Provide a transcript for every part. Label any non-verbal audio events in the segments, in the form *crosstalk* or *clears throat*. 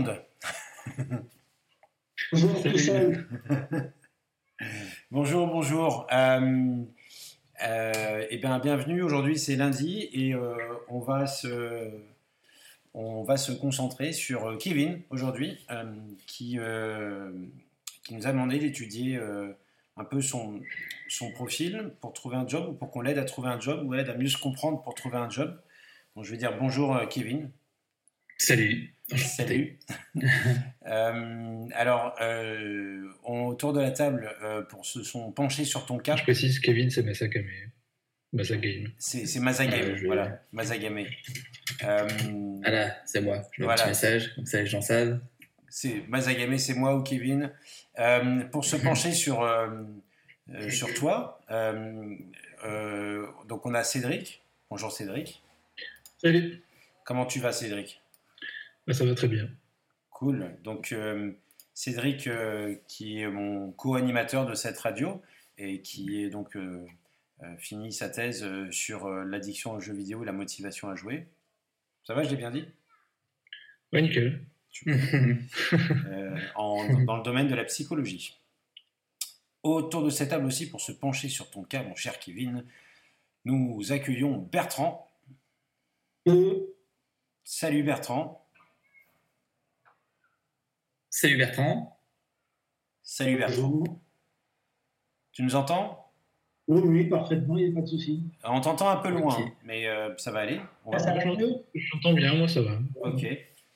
monde. bonjour tout seul. *laughs* bonjour, bonjour. Euh, euh, eh bien, bienvenue. Aujourd'hui, c'est lundi et euh, on va se on va se concentrer sur Kevin aujourd'hui, qui, qui nous a demandé d'étudier un peu son, son profil pour trouver un job ou pour qu'on l'aide à trouver un job ou l'aide à mieux se comprendre pour trouver un job. Donc, je vais dire bonjour Kevin. Salut. Salut. *laughs* Euh, alors, euh, autour de la table, euh, pour se sont penchés sur ton cas. Je précise, Kevin, c'est Masakame. Masagame. C'est Masagame, voilà. Masagame. voilà, c'est moi. Je mets un petit message, comme ça les gens savent. C'est Masagame, c'est moi ou Kevin. pour se *laughs* pencher sur, sur toi, donc on a Cédric. Bonjour Cédric. Salut. Comment tu vas Cédric? Bah, ça va très bien. Cool. Donc, euh, Cédric, euh, qui est mon co-animateur de cette radio et qui est donc euh, fini sa thèse sur l'addiction aux jeux vidéo et la motivation à jouer. Ça va, je l'ai bien dit? Oui, nickel. dans le domaine de la psychologie. Autour de cette table aussi, pour se pencher sur ton cas, mon cher Kevin, nous accueillons Bertrand. Salut Bertrand. Salut Bertrand. Salut Bertrand. Tu nous entends? Oui, oui, parfaitement, il n'y a pas de souci. On t'entend un peu loin, mais euh, ça va aller? On va... ça va J'entends bien, moi ça va. Ok.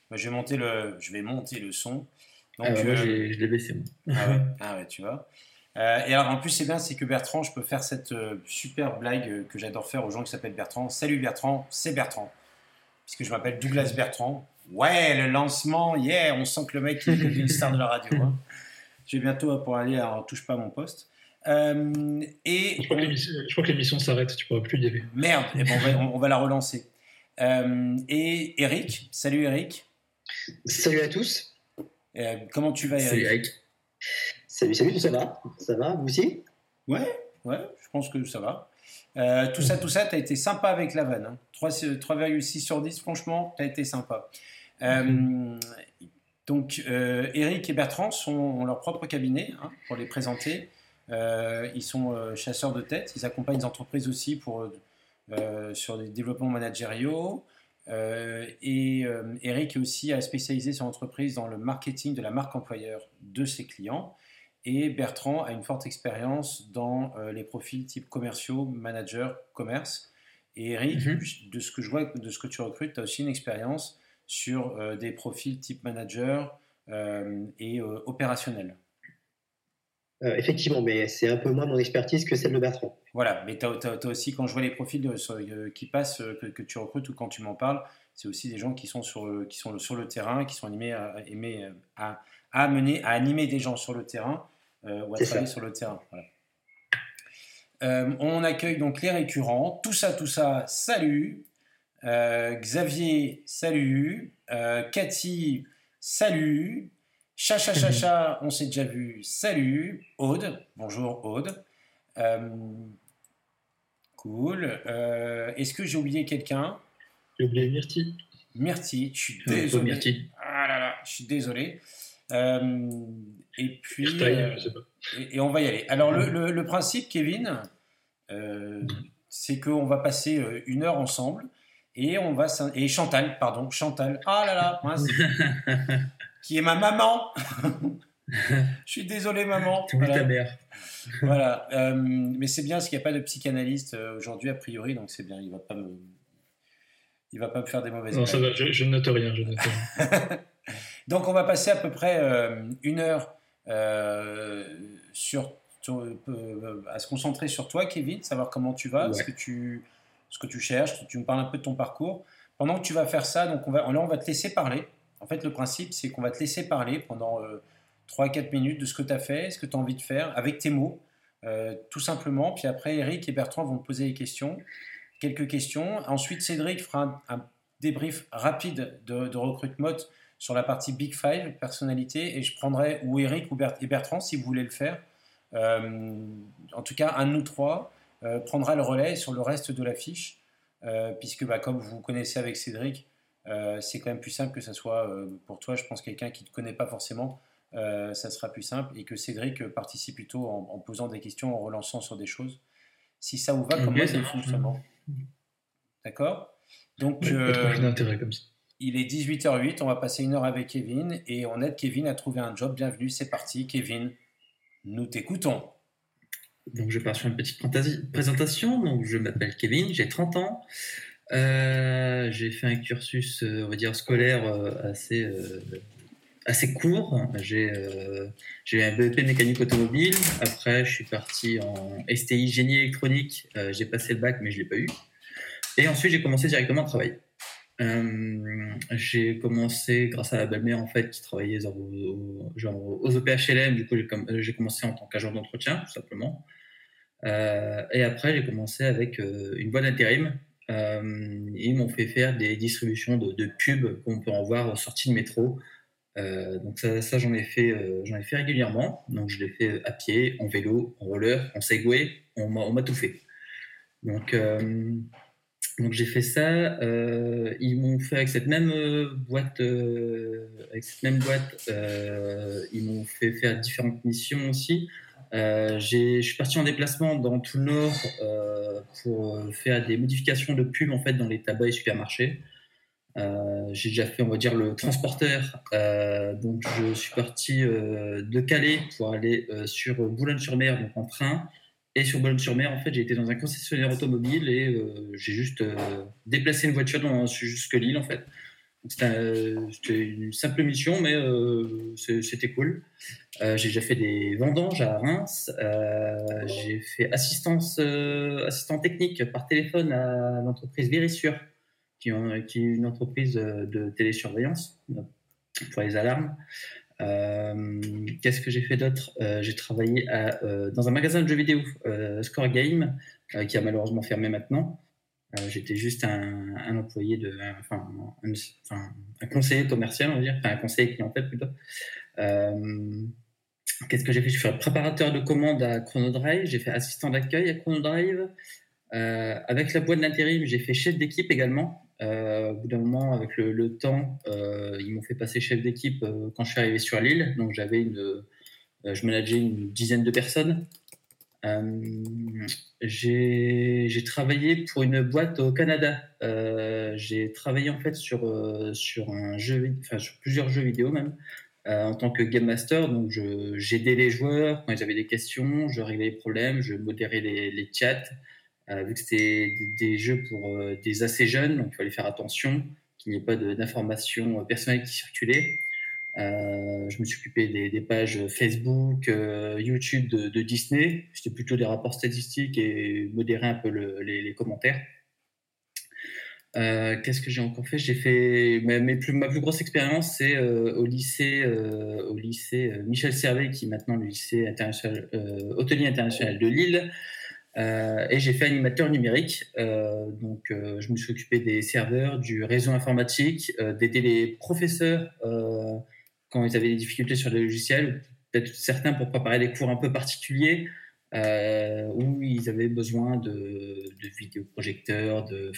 Bah, je, vais monter le... je vais monter le son. Donc, ah bah, moi, euh, je l'ai baissé. Ah ouais. *laughs* ah ouais, tu vois. Euh, et alors en plus, c'est bien, c'est que Bertrand, je peux faire cette super blague que j'adore faire aux gens qui s'appellent Bertrand. Salut Bertrand, c'est Bertrand. Puisque je m'appelle Douglas Bertrand. Ouais, le lancement, yeah, on sent que le mec est une star de la radio. Hein. Je vais bientôt pour aller à Touche pas à mon poste. Euh, et je crois, que l'émission s'arrête, tu pourras plus y aller. Merde, eh ben, on, va, la relancer. Euh, et Eric, salut Eric. Salut à tous. Euh, comment tu vas Eric? Salut Eric. Salut, salut, ça va? Ça va, vous aussi? Ouais, ouais, je pense que ça va. Tout ça, tout ça, tu as été sympa avec la vanne. 3,6 hein. sur 10, franchement, tu as été sympa. Euh, donc, euh, Eric et Bertrand sont, ont leur propre cabinet hein, pour les présenter. Euh, ils sont chasseurs de tête. Ils accompagnent les entreprises aussi pour, sur des développements managériaux. et Eric est aussi spécialisé sur l'entreprise dans le marketing de la marque employeur de ses clients. Et Bertrand a une forte expérience dans les profils type commerciaux, manager, commerce. Et Eric, mhm. de ce que je vois, de ce que tu recrutes, tu as aussi une expérience sur euh, des profils type manager euh, et euh, opérationnel. effectivement, mais c'est un peu moins mon expertise que celle de Bertrand. Voilà, mais tu as, aussi, quand je vois les profils qui passent, que, tu recrutes ou quand tu m'en parles, c'est aussi des gens qui sont sur, qui sont sur le terrain, qui sont animés à, à, à, mener, à animer des gens sur le terrain ou à travailler sur le terrain. on accueille donc les récurrents. Tout ça, tout ça, salut. Euh, Xavier, salut. Euh, Cathy, salut. Chacha Chacha, *laughs* on s'est déjà vu, salut. Aude, bonjour Aude. Euh, cool. Est-ce que j'ai oublié quelqu'un? J'ai oublié Myrti. Myrti, je suis désolé. Myrti. Ah là là, je suis désolé. Et puis. Et, on va y aller. Alors, le, le principe, Kevin, c'est qu'on va passer une heure ensemble. Et on va et Chantal, pardon, Chantal. Ah là là, mince. *laughs* qui est ma maman. *laughs* Je suis désolé maman. Tu voilà. ta mère. voilà, euh, mais c'est bien parce qu'il n'y a pas de psychanalyste euh, aujourd'hui a priori, donc c'est bien. Il va pas me, il va pas me faire des mauvaises. Non, ça va. Je, ne note rien. Je note rien. *laughs* donc on va passer à peu près euh, une heure sur à se concentrer sur toi, Kevin, savoir comment tu vas, ce que tu ce que tu cherches, tu me parles un peu de ton parcours. Pendant que tu vas faire ça, donc on va, là, on va te laisser parler. En fait, le principe, c'est qu'on va te laisser parler pendant 3-4 euh, minutes de ce que tu as fait, ce que tu as envie de faire, avec tes mots, euh, tout simplement. Puis après, Eric et Bertrand vont te poser des questions, quelques questions. Ensuite, Cédric fera un, débrief rapide de, de Recruit Mode sur la partie Big Five, personnalité, et je prendrai ou Eric ou et Bertrand, si vous voulez le faire. Euh, en tout cas, un de nous trois. Euh, prendra le relais sur le reste de l'affiche, euh, puisque bah, comme vous connaissez avec Cédric, euh, c'est quand même plus simple que ça soit pour toi, je pense, quelqu'un qui ne te connaît pas forcément, ça sera plus simple, et que Cédric participe plutôt en, en posant des questions, en relançant sur des choses. Si ça vous va, comme Ok, moi, ça c'est le fonctionnement. D'accord? Donc, d'intérêt comme ça. Il est 18h08, on va passer une heure avec Kevin, et on aide Kevin à trouver un job. Bienvenue, c'est parti. Kevin, nous t'écoutons. Donc, je pars sur une petite présentation. Je m'appelle Kevin, j'ai 30 ans. Euh, j'ai fait un cursus, euh, scolaire euh, assez, court. J'ai un BEP mécanique automobile. Après, je suis parti en STI génie électronique. J'ai passé le bac, mais je ne l'ai pas eu. Et ensuite, j'ai commencé directement à travailler. Euh, j'ai commencé grâce à la belle-mère en fait qui travaillait genre, au- genre aux OPHLM. Du coup, j'ai com- j'ai commencé en tant qu'agent d'entretien, tout simplement. Euh, et après, j'ai commencé avec euh, une boîte d'intérim. Ils m'ont fait faire des distributions de, de pubs qu'on peut en voir aux sorties de métro. Donc ça, ça, j'en ai fait, j'en ai fait régulièrement. Donc je l'ai fait à pied, en vélo, en roller, en segway. On m'a tout fait. Donc donc j'ai fait ça. Euh, ils m'ont fait avec cette même euh, boîte, euh, avec cette même boîte, ils m'ont fait faire différentes missions aussi. Je suis parti en déplacement dans tout le nord pour faire des modifications de pubs en fait dans les tabacs et supermarchés. J'ai déjà fait, on va dire, le transporteur. Donc, je suis parti de Calais pour aller sur Boulogne-sur-Mer, donc en train. Et sur Boulogne-sur-Mer, en fait, j'ai été dans un concessionnaire automobile et euh, j'ai juste euh, déplacé une voiture dans, jusque Lille, en fait. C'était un- c'était une simple mission, mais euh, c'était cool. J'ai déjà fait des vendanges à Reims. J'ai fait assistance, assistant technique par téléphone à l'entreprise Vérissure, qui, est une entreprise de télésurveillance pour les alarmes. Euh, Qu'est-ce que j'ai fait d'autre? Euh, J'ai travaillé euh, dans un magasin de jeux vidéo, Score Game, qui a malheureusement fermé maintenant. J'étais juste un, employé de, enfin, un, conseiller commercial, on va dire, enfin un conseiller clientèle plutôt. Qu'est-ce que j'ai fait? J'ai fait préparateur de commande à Chronodrive, j'ai fait assistant d'accueil à Chronodrive. Euh, avec la boîte d'intérim, j'ai fait chef d'équipe également. Euh, au bout d'un moment, avec le, temps, euh, ils m'ont fait passer chef d'équipe euh, quand je suis arrivé sur l'île. Donc j'avais une, je manageais une dizaine de personnes. J'ai travaillé pour une boîte au Canada. J'ai travaillé en fait sur sur un jeu, enfin sur plusieurs jeux vidéo même. en tant que game master, donc j'aidais les joueurs quand ils avaient des questions, je réglais les problèmes, je modérais les, chats, vu que c'était des, jeux pour euh, des assez jeunes, donc il fallait faire attention qu'il n'y ait pas d'informations euh, personnelles qui circulaient. Euh, je me suis occupé des, pages Facebook, euh, YouTube de, Disney. C'était plutôt des rapports statistiques et modérer un peu le- les, commentaires. Euh, Qu'est-ce que j'ai encore fait? J'ai fait ma, plus, grosse expérience, c'est euh, au lycée, euh, au lycée euh, Michel Servet, qui est maintenant le lycée international, euh, hôtelier international de Lille. Euh, et j'ai fait animateur numérique. Euh, donc, euh, je me suis occupé des serveurs, du réseau informatique, d'aider les professeurs quand ils avaient des difficultés sur les logiciels, peut-être certains pour préparer des cours un peu particuliers où ils avaient besoin de, de vidéoprojecteurs, de,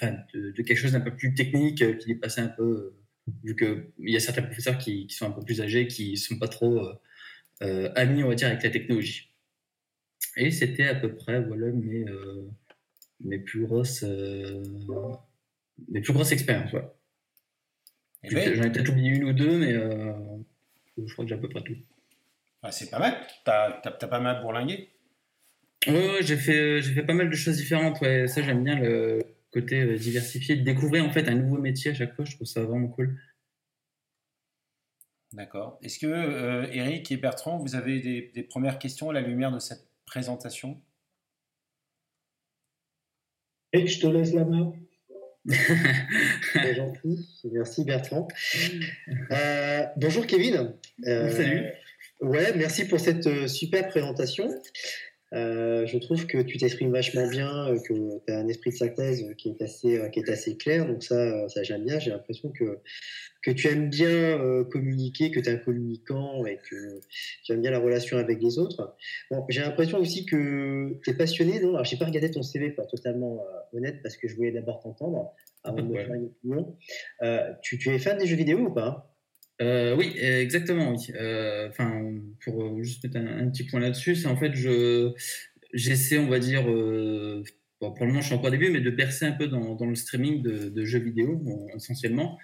quelque chose d'un peu plus technique qui dépassait un peu, vu qu'il y a certains professeurs qui, qui sont un peu plus âgés, qui ne sont pas trop amis, on va dire, avec la technologie. Et c'était à peu près voilà, mes, euh, mes, plus, grosses, euh, mes plus grosses expériences. Voilà. Eh ben, J'en ai peut-être oublié une ou deux, mais euh, je crois que j'ai à peu près tout. ah, c'est pas mal. T'as as, pas mal bourlingué? Ouais, j'ai fait, fait pas mal de choses différentes. Ouais. Ça, j'aime bien le côté euh, diversifié, de découvrir en fait un nouveau métier à chaque fois. Je trouve ça vraiment cool. D'accord. Est-ce que euh, Eric et Bertrand, vous avez des, des, premières questions à la lumière de cette présentation Et je te laisse la main. C'est *laughs* gentil. Merci Bertrand. Euh, bonjour Kevin. Euh, Salut. Ouais, merci pour cette super présentation. Euh, je trouve que tu t'exprimes vachement bien, euh, que tu as un esprit de synthèse qui est assez, euh, qui est assez clair. Donc ça, ça j'aime bien. J'ai l'impression que, que tu aimes bien communiquer, que tu es un communicant et que tu aimes bien la relation avec les autres. Bon, j'ai l'impression aussi que tu es passionné. Non? Alors, j'ai pas regardé ton CV, pas totalement honnête, parce que je voulais d'abord t'entendre avant de me Ouais. faire une opinion. Euh, tu, tu es fan des jeux vidéo ou pas? Euh, oui, exactement, oui. Euh, Enfin, pour euh, juste mettre un, un petit point là-dessus, c'est en fait, je j'essaie, on va dire, euh, bon, pour le moment, je suis encore au début, mais de percer un peu dans, dans le streaming de, de jeux vidéo, bon, essentiellement.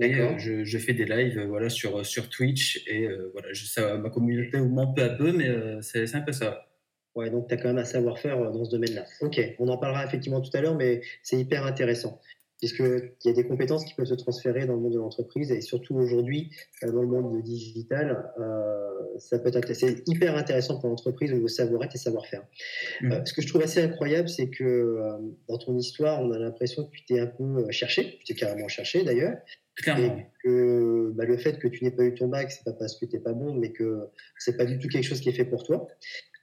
Et D'accord. je, je fais des lives, voilà, sur sur Twitch et voilà, je, ça, ma communauté augmente peu à peu, mais c'est un peu ça. Ouais, donc tu as quand même un savoir-faire dans ce domaine-là. Ok, on en parlera effectivement tout à l'heure, mais c'est hyper intéressant. Puisqu'il y a des compétences qui peuvent se transférer dans le monde de l'entreprise et surtout aujourd'hui, euh, dans le monde digital, euh, ça peut être c'est hyper intéressant pour l'entreprise au niveau savoir-être et savoir-faire. Mhm. Euh, ce que je trouve assez incroyable, c'est que euh, dans ton histoire, on a l'impression que tu t'es un peu cherché, tu t'es carrément cherché d'ailleurs, Clairement. et que bah, le fait que tu n'aies pas eu ton bac, c'est pas parce que tu n'es pas bon, mais que c'est pas du tout quelque chose qui est fait pour toi.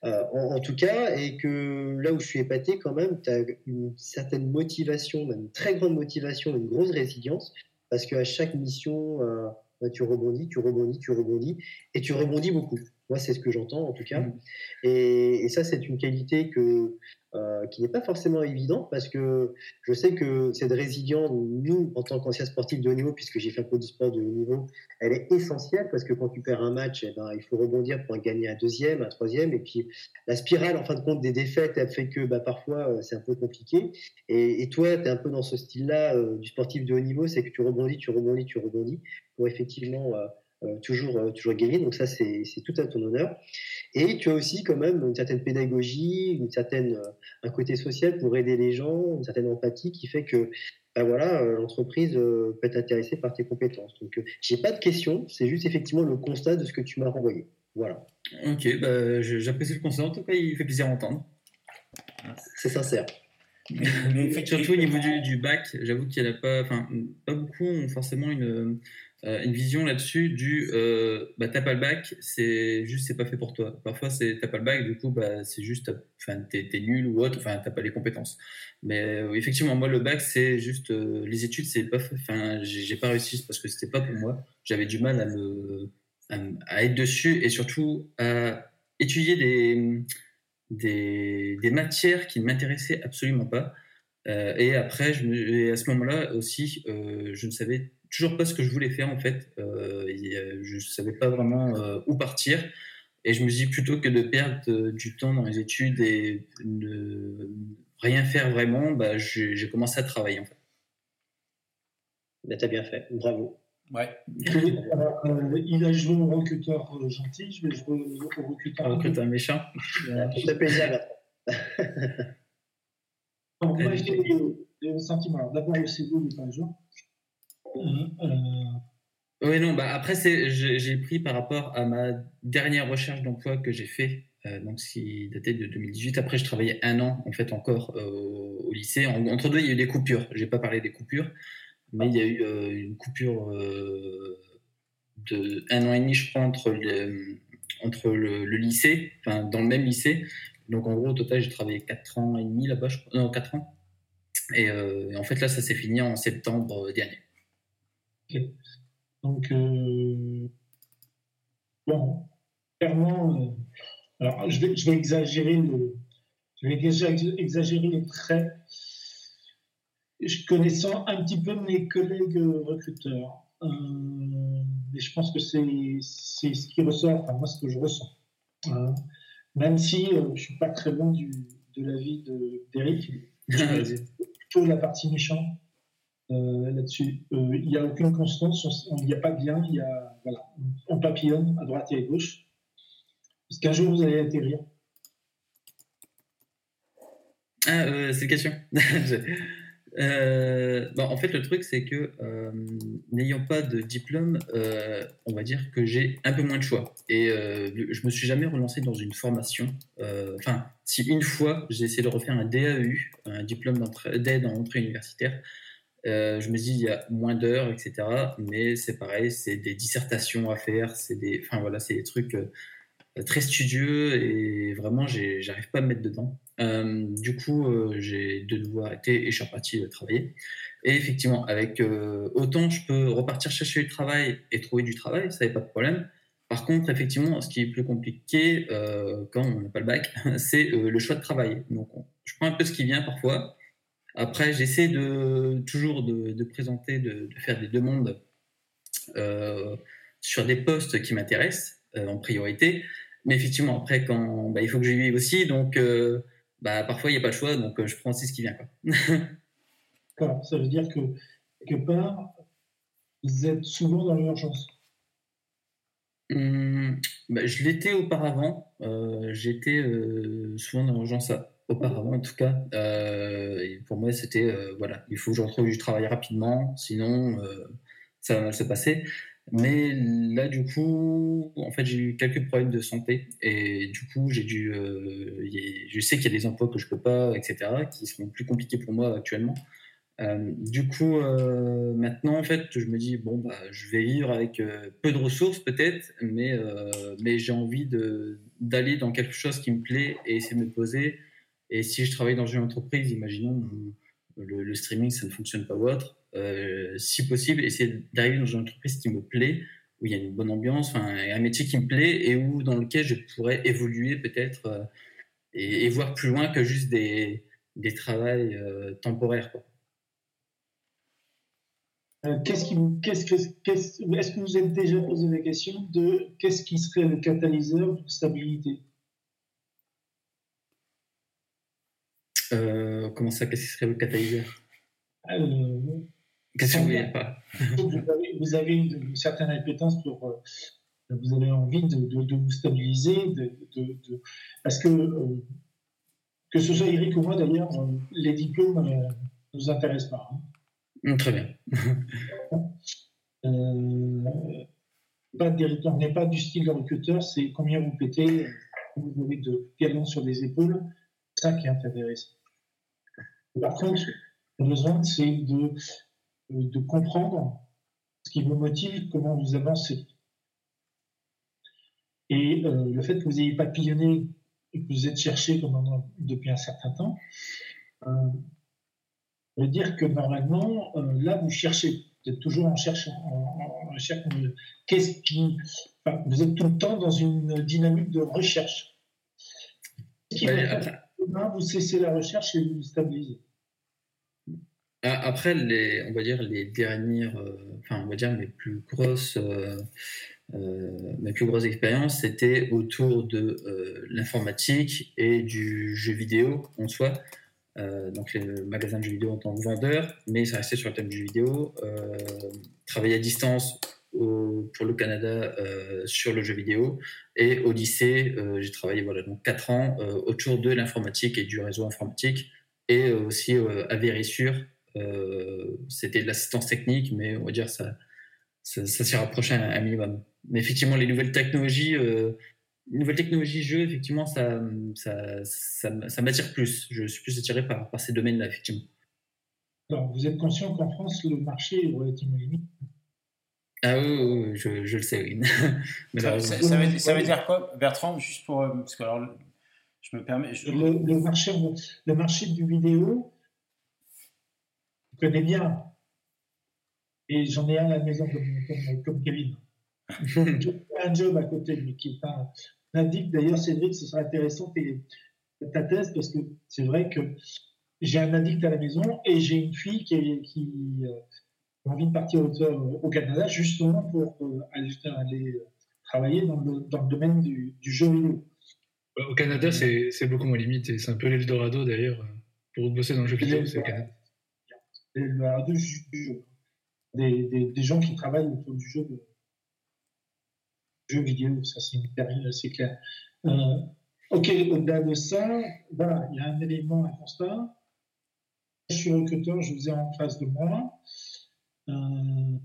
Euh, en, tout cas, et que là où je suis épaté quand même, tu as une certaine motivation, même une très grande motivation, une grosse résilience, parce qu'à chaque mission, euh, bah, tu rebondis, tu rebondis, tu rebondis, et tu rebondis beaucoup. Moi, c'est ce que j'entends en tout cas. Mhm. Et, et ça, c'est une qualité que, euh, qui n'est pas forcément évidente parce que je sais que cette résilience, nous, en tant qu'anciens sportifs de haut niveau, puisque j'ai fait un peu de sport de haut niveau, elle est essentielle parce que quand tu perds un match, eh ben, il faut rebondir pour en gagner un deuxième, un troisième. Et puis la spirale, en fin de compte, des défaites, elle fait que bah, parfois euh, c'est un peu compliqué. Et, et toi, tu es un peu dans ce style-là euh, du sportif de haut niveau, c'est que tu rebondis, tu rebondis, tu rebondis pour effectivement euh, euh, toujours, euh, toujours. Donc ça, c'est tout à ton honneur. Et tu as aussi quand même une certaine pédagogie, une certaine, euh, un côté social pour aider les gens, une certaine empathie qui fait que bah voilà, euh, l'entreprise peut être intéressée par tes compétences. Donc, j'ai pas de questions, c'est juste effectivement le constat de ce que tu m'as renvoyé. Voilà, Ok, bah, j'apprécie le conseil. En tout cas, il fait plaisir à entendre. c'est sincère. *laughs* Mais Surtout au niveau du, du bac, j'avoue qu'il n'y en a pas, enfin, pas beaucoup ont forcément une, euh, une vision là-dessus du euh, bah, t'as pas le bac, c'est juste c'est pas fait pour toi. Parfois, c'est t'as pas le bac, du coup, bah, c'est juste, enfin, t'es nul ou autre, enfin, t'as pas les compétences. Mais euh, effectivement, moi, le bac, c'est juste euh, les études, c'est pas, fait- enfin, j'ai pas réussi parce que c'était pas pour moi. J'avais du mal à me, à, être dessus et surtout à étudier des des, des matières qui ne m'intéressaient absolument pas. Et après, à ce moment-là aussi, je ne savais toujours pas ce que je voulais faire en fait. Euh, et, euh, je ne savais pas vraiment euh, où partir. Et je me dis plutôt que de perdre euh, du temps dans les études et ne rien faire vraiment, bah, j'ai commencé à travailler en fait. Mais t'as bien fait, bravo. Ouais. Euh, il a joué au recruteur gentil, je vais jouer au au recruteur. Un méchant. Voilà, pour te plaisir. Bon, moi, j'ai sentiments. Alors, D'abord, le CV n'est pas à jour. Oui, non, bah après, j'ai, pris par rapport à ma dernière recherche d'emploi que j'ai fait, euh, donc qui datait de 2018. Après, je travaillais un an, en fait, encore euh, au lycée. En- entre deux, il y a eu des coupures. J'ai pas parlé des coupures, mais il y a eu euh, une coupure de un an et demi, je crois, entre le, entre le, lycée, enfin, dans le même lycée. Donc, en gros, au total, j'ai travaillé 4 ans et demi là-bas, je crois. Non, 4 ans. Et en fait, là, ça s'est fini en septembre dernier. Donc, euh, bon, clairement, euh, alors je vais, je vais exagérer le, je vais exagérer les traits. Je connaissant un petit peu mes collègues recruteurs, euh, mais je pense que c'est c'est ce qui ressort, enfin moi ce que je ressens. Hein. Même si euh, je suis pas très loin du, de l'avis de- d'Eric, Vas-y. plutôt la partie méchante euh, là-dessus. Euh, Il n'y a aucune constance, on- on n'y a pas bien, il y a, voilà, on papillonne à droite et à gauche. Est-ce qu'un jour vous allez atterrir? Ah, euh, c'est une question. *laughs* Euh, bon, en fait, le truc, c'est que euh, n'ayant pas de diplôme, euh, on va dire que j'ai un peu moins de choix. Et euh, je me suis jamais relancé dans une formation. Euh, Enfin, si une fois, j'ai essayé de refaire un DAU, un diplôme d'aide en entrée universitaire, euh, je me dis il y a moins d'heures, etc. Mais c'est pareil, c'est des dissertations à faire, c'est des, enfin voilà, c'est des trucs. euh, très studieux et vraiment, j'arrive pas à me mettre dedans. Euh, du coup, j'ai de nouveau arrêté et je suis reparti travailler. Et effectivement, avec autant je peux repartir chercher du travail et trouver du travail, ça n'est pas de problème. Par contre, effectivement, ce qui est plus compliqué quand on n'a pas le bac, *laughs* c'est le choix de travail. Donc, on- je prends un peu ce qui vient parfois. Après, j'essaie de toujours de, de présenter, de, de faire des demandes euh, sur des postes qui m'intéressent euh, en priorité. Mais effectivement, après, quand bah, il faut que je vive aussi, donc euh, bah, parfois il n'y a pas le choix, donc je prends aussi ce qui vient. Quoi. *laughs* Ça veut dire que, quelque part, vous êtes souvent dans l'urgence? Hum, bah, je l'étais auparavant. J'étais souvent dans l'urgence à- auparavant, en tout cas. Euh, pour moi, c'était euh, voilà, il faut que je retrouve du travail rapidement, sinon euh, ça va mal se passer. Mais là, du coup, en fait, j'ai eu quelques problèmes de santé et du coup, j'ai dû. je sais qu'il y a des emplois que je peux pas, etc., qui seront plus compliqués pour moi actuellement. Du coup, maintenant, en fait, je me dis, bon, bah, je vais vivre avec peu de ressources, peut-être, mais, mais j'ai envie d'aller dans quelque chose qui me plaît et essayer de me poser. Et si je travaille dans une entreprise, imaginons, le, le streaming, ça ne fonctionne pas ou autre, euh, si possible, essayer d'arriver dans une entreprise qui me plaît, où il y a une bonne ambiance, un métier qui me plaît et où, dans lequel je pourrais évoluer peut-être euh, et, voir plus loin que juste des, des travails euh, temporaires. Qu'est-ce qui qu'est-ce que, qu'est-ce- est-ce que vous êtes déjà posé la question de qu'est-ce qui serait le catalyseur de stabilité? Euh, comment ça, qu'est-ce qui serait le catalyseur? Euh, Qu'est-ce que vous voulez pas? vous avez, vous avez une, une certaine appétence pour. euh, vous avez envie de, de- de vous stabiliser, de, de- de- parce que, que ce soit Eric ou moi d'ailleurs, les diplômes ne nous intéressent pas. hein. Hum, Très bien. Pas des- on n'est pas du style de recruteur, c'est combien vous pétez, combien vous avez de galons sur les épaules, c'est ça qui est intéressant. Par contre, le besoin, c'est de, de comprendre ce qui vous motive, comment vous avancez. Et euh, le fait que vous ayez papillonné et que vous êtes cherché comme depuis un certain temps, euh, veut dire que normalement, euh, là, vous cherchez. Vous êtes toujours en cherche. En, en- en recherche de- Qu'est-ce qui. enfin, vous êtes tout le temps dans une dynamique de recherche. Ce qui Ouais, va faire que demain, vous cessez la recherche et vous vous stabilisez. Après, les, on va dire les dernières, euh, enfin, on va dire mes plus grosses, euh, euh, plus grosses expériences, c'était autour de l'informatique et du jeu vidéo en soi. Donc le magasin de jeux vidéo en tant que vendeur, mais ça restait sur le thème du jeu vidéo. Travailler à distance pour le Canada sur le jeu vidéo et au lycée, j'ai travaillé voilà donc quatre ans autour de l'informatique et du réseau informatique et aussi à Vérissure. Euh, c'était de l'assistance technique, mais on va dire ça, ça, ça s'y rapprochait un, un minimum. Mais effectivement, les nouvelles technologies, euh, les nouvelles technologies jeux, effectivement, ça, ça, ça, m'attire plus. Je suis plus attiré par, par ces domaines-là, effectivement. Alors, vous êtes conscient qu'en France, le marché est relativement limité. Ah oui, oui, oui, je, je le sais, oui. *laughs* Ça, Malheureusement. ça- ça veut, ça veut dire quoi, Bertrand Juste pour. euh, Parce que alors, je me permets. je- Le, le marché, le marché du vidéo, je connais bien. Et j'en ai un à la maison comme, comme, comme Kevin. J'ai *laughs* un job à côté, mais qui est un, un addict. D'ailleurs, Cédric, ce serait intéressant tes- ta thèse, parce que c'est vrai que j'ai un addict à la maison et j'ai une fille qui, est- qui euh, a envie de partir au, au Canada justement pour euh, aller, aller travailler dans le, dans le domaine du, du jeu vidéo. Au Canada, c'est c'est beaucoup moins limité. C'est un peu l'Eldorado d'ailleurs. Pour bosser dans le jeu vidéo, c'est le Canada. Et le R2 du du jeu. Des, des, gens qui travaillent autour du jeu, de, jeu vidéo, ça c'est c'est clair. Euh, ok, au-delà de ça, voilà, il y a un élément, un constat. Je suis recruteur, je vous ai en face de moi. Euh,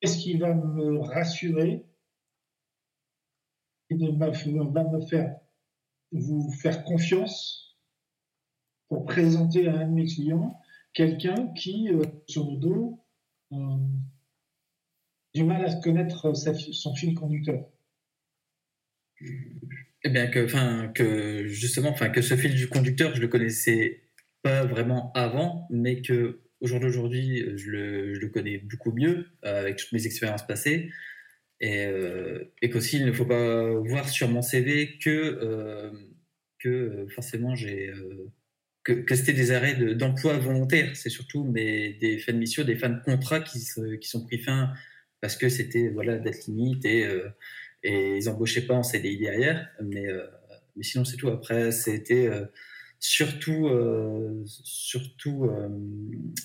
Qu'est-ce qui va me rassurer et de va me faire vous faire confiance pour présenter à un de mes clients? Quelqu'un qui, euh, sur le dos, euh, du mal à connaître son fil conducteur. Eh bien, que, enfin, que justement, enfin, que ce fil du conducteur, je le connaissais pas vraiment avant, mais que au jour je le, je le, connais beaucoup mieux euh, avec mes expériences passées, et, euh, et qu'aussi il ne faut pas voir sur mon CV que euh, que forcément j'ai que, c'était des arrêts d'emploi volontaires. C'est surtout mais des fins de mission, des fins de contrat qui, se, qui sont pris fin parce que c'était voilà date limite et euh, et ils embauchaient pas en CDI derrière. Mais mais sinon c'est tout. Après c'était surtout, euh, surtout euh,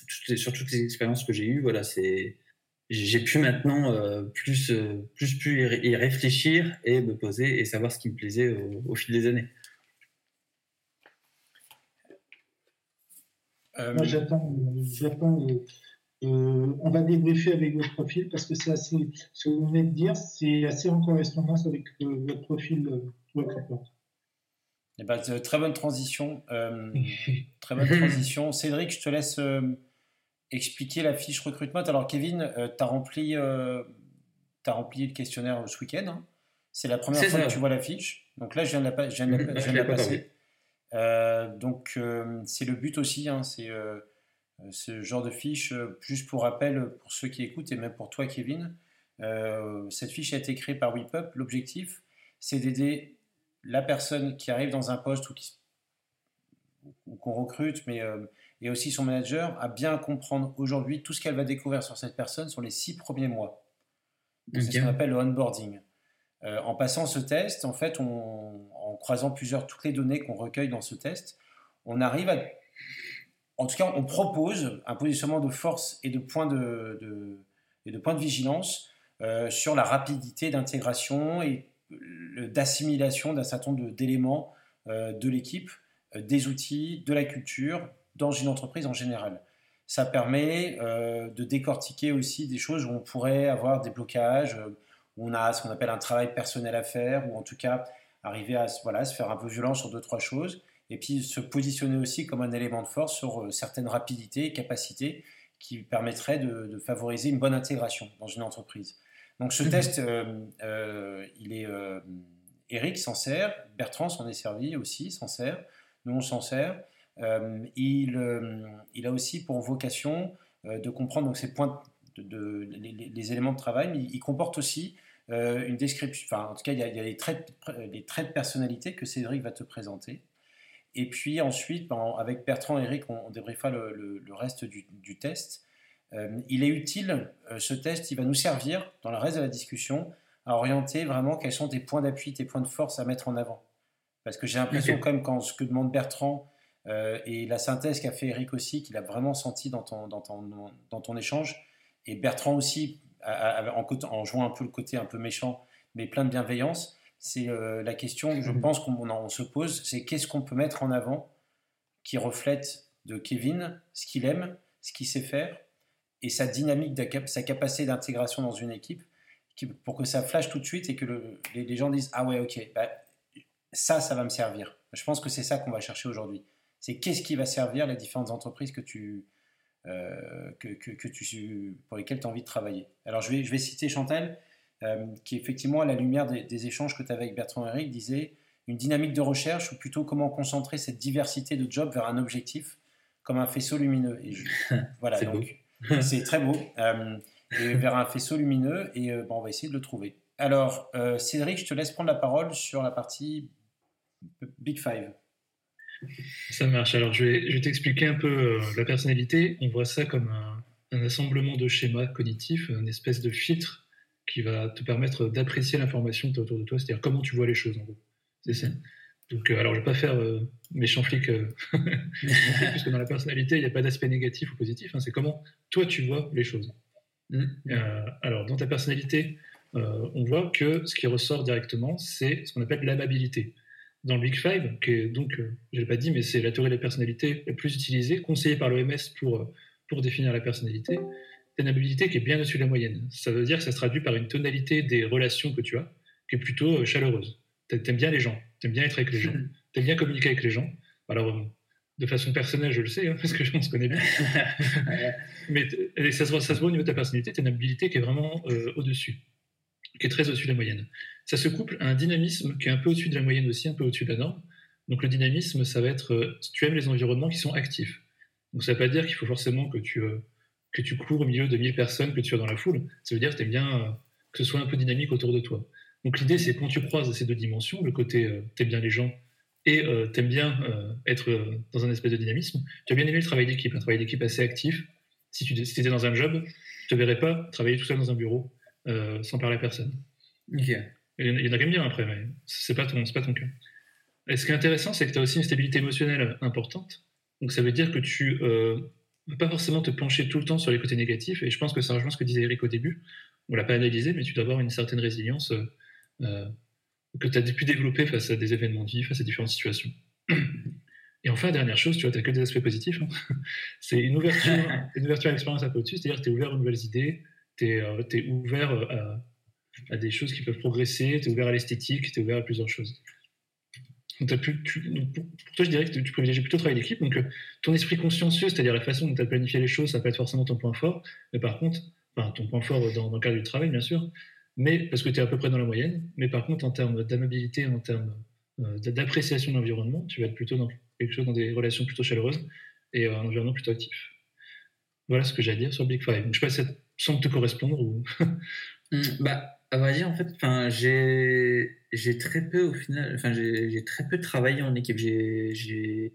toutes les, sur toutes les expériences que j'ai eues, voilà, c'est j'ai pu maintenant euh, plus, plus, plus y réfléchir et me poser et savoir ce qui me plaisait au, au fil des années. Moi, j'attends, j'attends on va débriefer avec votre profil parce que c'est assez, ce que vous venez de dire, c'est assez en correspondance avec votre profil recrutement. Eh ben, très bonne transition. Euh, *laughs* très bonne transition. Cédric, je te laisse euh, expliquer la fiche recrutement. Alors, Kevin, euh, tu as, rempli, as rempli le questionnaire ce week-end. Hein. C'est la première fois ça. que tu vois la fiche. Donc là, je viens de la, je viens de la, *laughs* je viens de la passer. Donc, c'est le but aussi. Hein, c'est ce genre de fiche, juste pour rappel, pour ceux qui écoutent et même pour toi, Kevin. cette fiche a été créée par WePup. L'objectif, c'est d'aider la personne qui arrive dans un poste ou, qu'on recrute, mais euh, et aussi son manager, à bien comprendre aujourd'hui tout ce qu'elle va découvrir sur cette personne sur les six premiers mois. Okay. C'est ce qu'on appelle le onboarding. Euh, en passant ce test, en fait, on, croisant plusieurs toutes les données qu'on recueille dans ce test, on arrive à, en tout cas, on propose un positionnement de force et de point de, de et de point de vigilance euh, sur la rapidité d'intégration et d'assimilation d'un certain nombre d'éléments euh, de l'équipe, euh, des outils, de la culture, dans une entreprise en général. Ça permet de décortiquer aussi des choses où on pourrait avoir des blocages, où on a ce qu'on appelle un travail personnel à faire, ou en tout cas arriver à voilà, se faire un peu violent sur deux, trois choses, et puis se positionner aussi comme un élément de force sur certaines rapidités et capacités qui permettraient de, de favoriser une bonne intégration dans une entreprise. Donc ce test, euh, euh, il est, euh, Eric s'en sert, Bertrand s'en est servi aussi, s'en sert, nous on s'en sert. il, il a aussi pour vocation de comprendre donc, ces points, de, de les, les, éléments de travail, mais il comporte aussi une description, enfin en tout cas il y a, il y a les, traits, les traits de personnalité que Cédric va te présenter. Et puis ensuite, ben, avec Bertrand et Eric, on, on débriefera le, le, le reste du, du test. Euh, il est utile, euh, ce test, il va nous servir dans le reste de la discussion à orienter vraiment quels sont tes points d'appui, tes points de force à mettre en avant. Parce que j'ai l'impression okay. quand même quand ce que demande Bertrand euh, et la synthèse qu'a fait Eric aussi, qu'il a vraiment senti dans ton, dans ton, dans ton échange, et Bertrand aussi, en, en, jouant un peu le côté un peu méchant, mais plein de bienveillance, c'est euh, la question, je pense qu'on se pose, c'est qu'est-ce qu'on peut mettre en avant qui reflète de Kevin, ce qu'il aime, ce qu'il sait faire, et sa dynamique, sa capacité d'intégration dans une équipe, qui, pour que ça flash tout de suite et que le, les, les, gens disent Ah ouais, ok, bah, ça, ça va me servir. Je pense que c'est ça qu'on va chercher aujourd'hui. C'est qu'est-ce qui va servir les différentes entreprises que tu, euh, que, que, que, tu, pour lesquelles tu as envie de travailler. Alors je vais, je vais citer Chantal, euh, qui effectivement, à la lumière des, des échanges que tu avais avec Bertrand Eric, disait une dynamique de recherche, ou plutôt comment concentrer cette diversité de jobs vers un objectif, comme un faisceau lumineux. Et je, *laughs* voilà, donc. Beau *laughs* c'est très beau. Euh, et vers un faisceau lumineux, et bon, on va essayer de le trouver. Alors, Cédric, je te laisse prendre la parole sur la partie Big Five. Ça marche. Alors, je vais, je vais t'expliquer un peu euh, la personnalité. On voit ça comme un, un, assemblement de schémas cognitifs, une espèce de filtre qui va te permettre d'apprécier l'information autour de toi, c'est-à-dire comment tu vois les choses, en gros. C'est ça. Donc, euh, alors, je ne vais pas faire euh, méchant flic, euh, *laughs* puisque dans la personnalité, il n'y a pas d'aspect négatif ou positif. Hein, c'est comment toi tu vois les choses. Mmh. alors, dans ta personnalité, on voit que ce qui ressort directement, c'est ce qu'on appelle l'amabilité. Dans le Big Five, qui est donc, je ne l'ai pas dit, mais c'est la théorie de la personnalité la plus utilisée, conseillée par l'OMS pour, pour définir la personnalité. C'est une amabilité qui est bien au-dessus de la moyenne. Ça veut dire que ça se traduit par une tonalité des relations que tu as, qui est plutôt chaleureuse. T'aimes bien les gens, t'aimes bien être avec les gens, t'aimes bien communiquer avec les gens. Alors, de façon personnelle, je le sais, hein, parce que on se connaît bien. *laughs* Mais ça se, voit, ça se voit au niveau de ta personnalité, tu as une habilité qui est vraiment euh, au-dessus. qui est très au-dessus de la moyenne. Ça se couple à un dynamisme qui est un peu au-dessus de la moyenne aussi, un peu au-dessus de la norme. Donc le dynamisme, ça va être, euh, tu aimes les environnements qui sont actifs. Donc ça ne veut pas dire qu'il faut forcément que tu, euh, que tu cours au milieu de 1000 personnes, que tu sois dans la foule. Ça veut dire que tu aimes bien euh, que ce soit un peu dynamique autour de toi. Donc l'idée, c'est quand tu croises ces deux dimensions, le côté euh, t'aimes bien les gens et euh, t'aimes bien être dans un espèce de dynamisme, tu as bien aimé le travail d'équipe, un travail d'équipe assez actif. Si tu étais dans un job, je te verrais pas travailler tout seul dans un bureau sans parler à personne. Ok. Il y en a- quand même bien après, mais c'est pas ton, pas ton cas. Et ce qui est intéressant, c'est que tu as aussi une stabilité émotionnelle importante. Donc ça veut dire que tu euh, vas pas forcément te pencher tout le temps sur les côtés négatifs. Et je pense que ça rejoint ce que disait Eric au début. On l'a pas analysé, mais tu dois avoir une certaine résilience euh, euh, que tu as pu développer face à des événements de vie, face à différentes situations. *clears throat* Et enfin, dernière chose, tu vois, tu que des aspects positifs. hein. *laughs* C'est une ouverture, *laughs* une ouverture à l'expérience un peu au-dessus, c'est-à-dire que tu es ouvert aux nouvelles idées, tu es, ouvert euh, à, à des choses qui peuvent progresser, tu es ouvert à l'esthétique, tu es ouvert à plusieurs choses. Donc, pour, toi, je dirais que tu, privilégies plutôt le travail d'équipe. Donc, euh, ton esprit consciencieux, c'est-à-dire la façon dont tu as planifié les choses, ça peut être forcément ton point fort. Mais par contre, enfin, ton point fort dans, le cadre du travail, bien sûr, mais parce que tu es à peu près dans la moyenne. Mais par contre, en termes d'amabilité, en termes euh, d'appréciation de l'environnement, tu vas être plutôt dans quelque chose, dans des relations plutôt chaleureuses et euh, un environnement plutôt actif. Voilà ce que j'ai à dire sur le Big Five. Donc, je sais pas si ça semble te correspondre ou. Hmm, bah, à vrai dire, en fait, j'ai, très peu au final, enfin, j'ai, très peu travaillé en équipe. J'ai,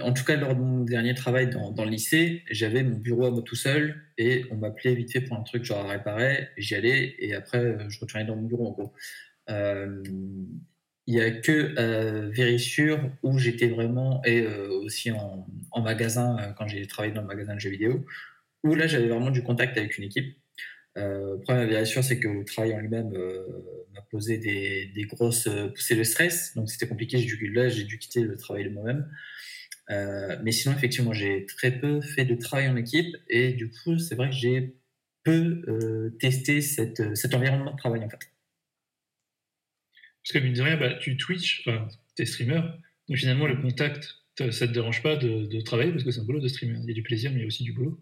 en tout cas, lors de mon dernier travail dans, le lycée, j'avais mon bureau à moi tout seul et on m'appelait vite fait pour un truc genre à réparer. J'y allais et après, euh, je retournais dans mon bureau. Euh, il y a que euh, Vérissure où j'étais vraiment et euh, aussi en, magasin quand j'ai travaillé dans le magasin de jeux vidéo où là j'avais vraiment du contact avec une équipe. Euh, le problème bien sûr c'est que le travail en lui-même euh, m'a posé des, grosses euh, poussées de stress. Donc c'était compliqué. Dû là j'ai dû quitter le travail de moi-même. Euh, mais sinon effectivement j'ai très peu fait de travail en équipe. Et du coup c'est vrai que j'ai peu testé cet environnement de travail en fait. Parce que mine de rien, bah, tu Twitch, t'es streamer, donc finalement le contact, ça te dérange pas de, de travailler parce que c'est un boulot de streamer. Il y a du plaisir, mais il y a aussi du boulot.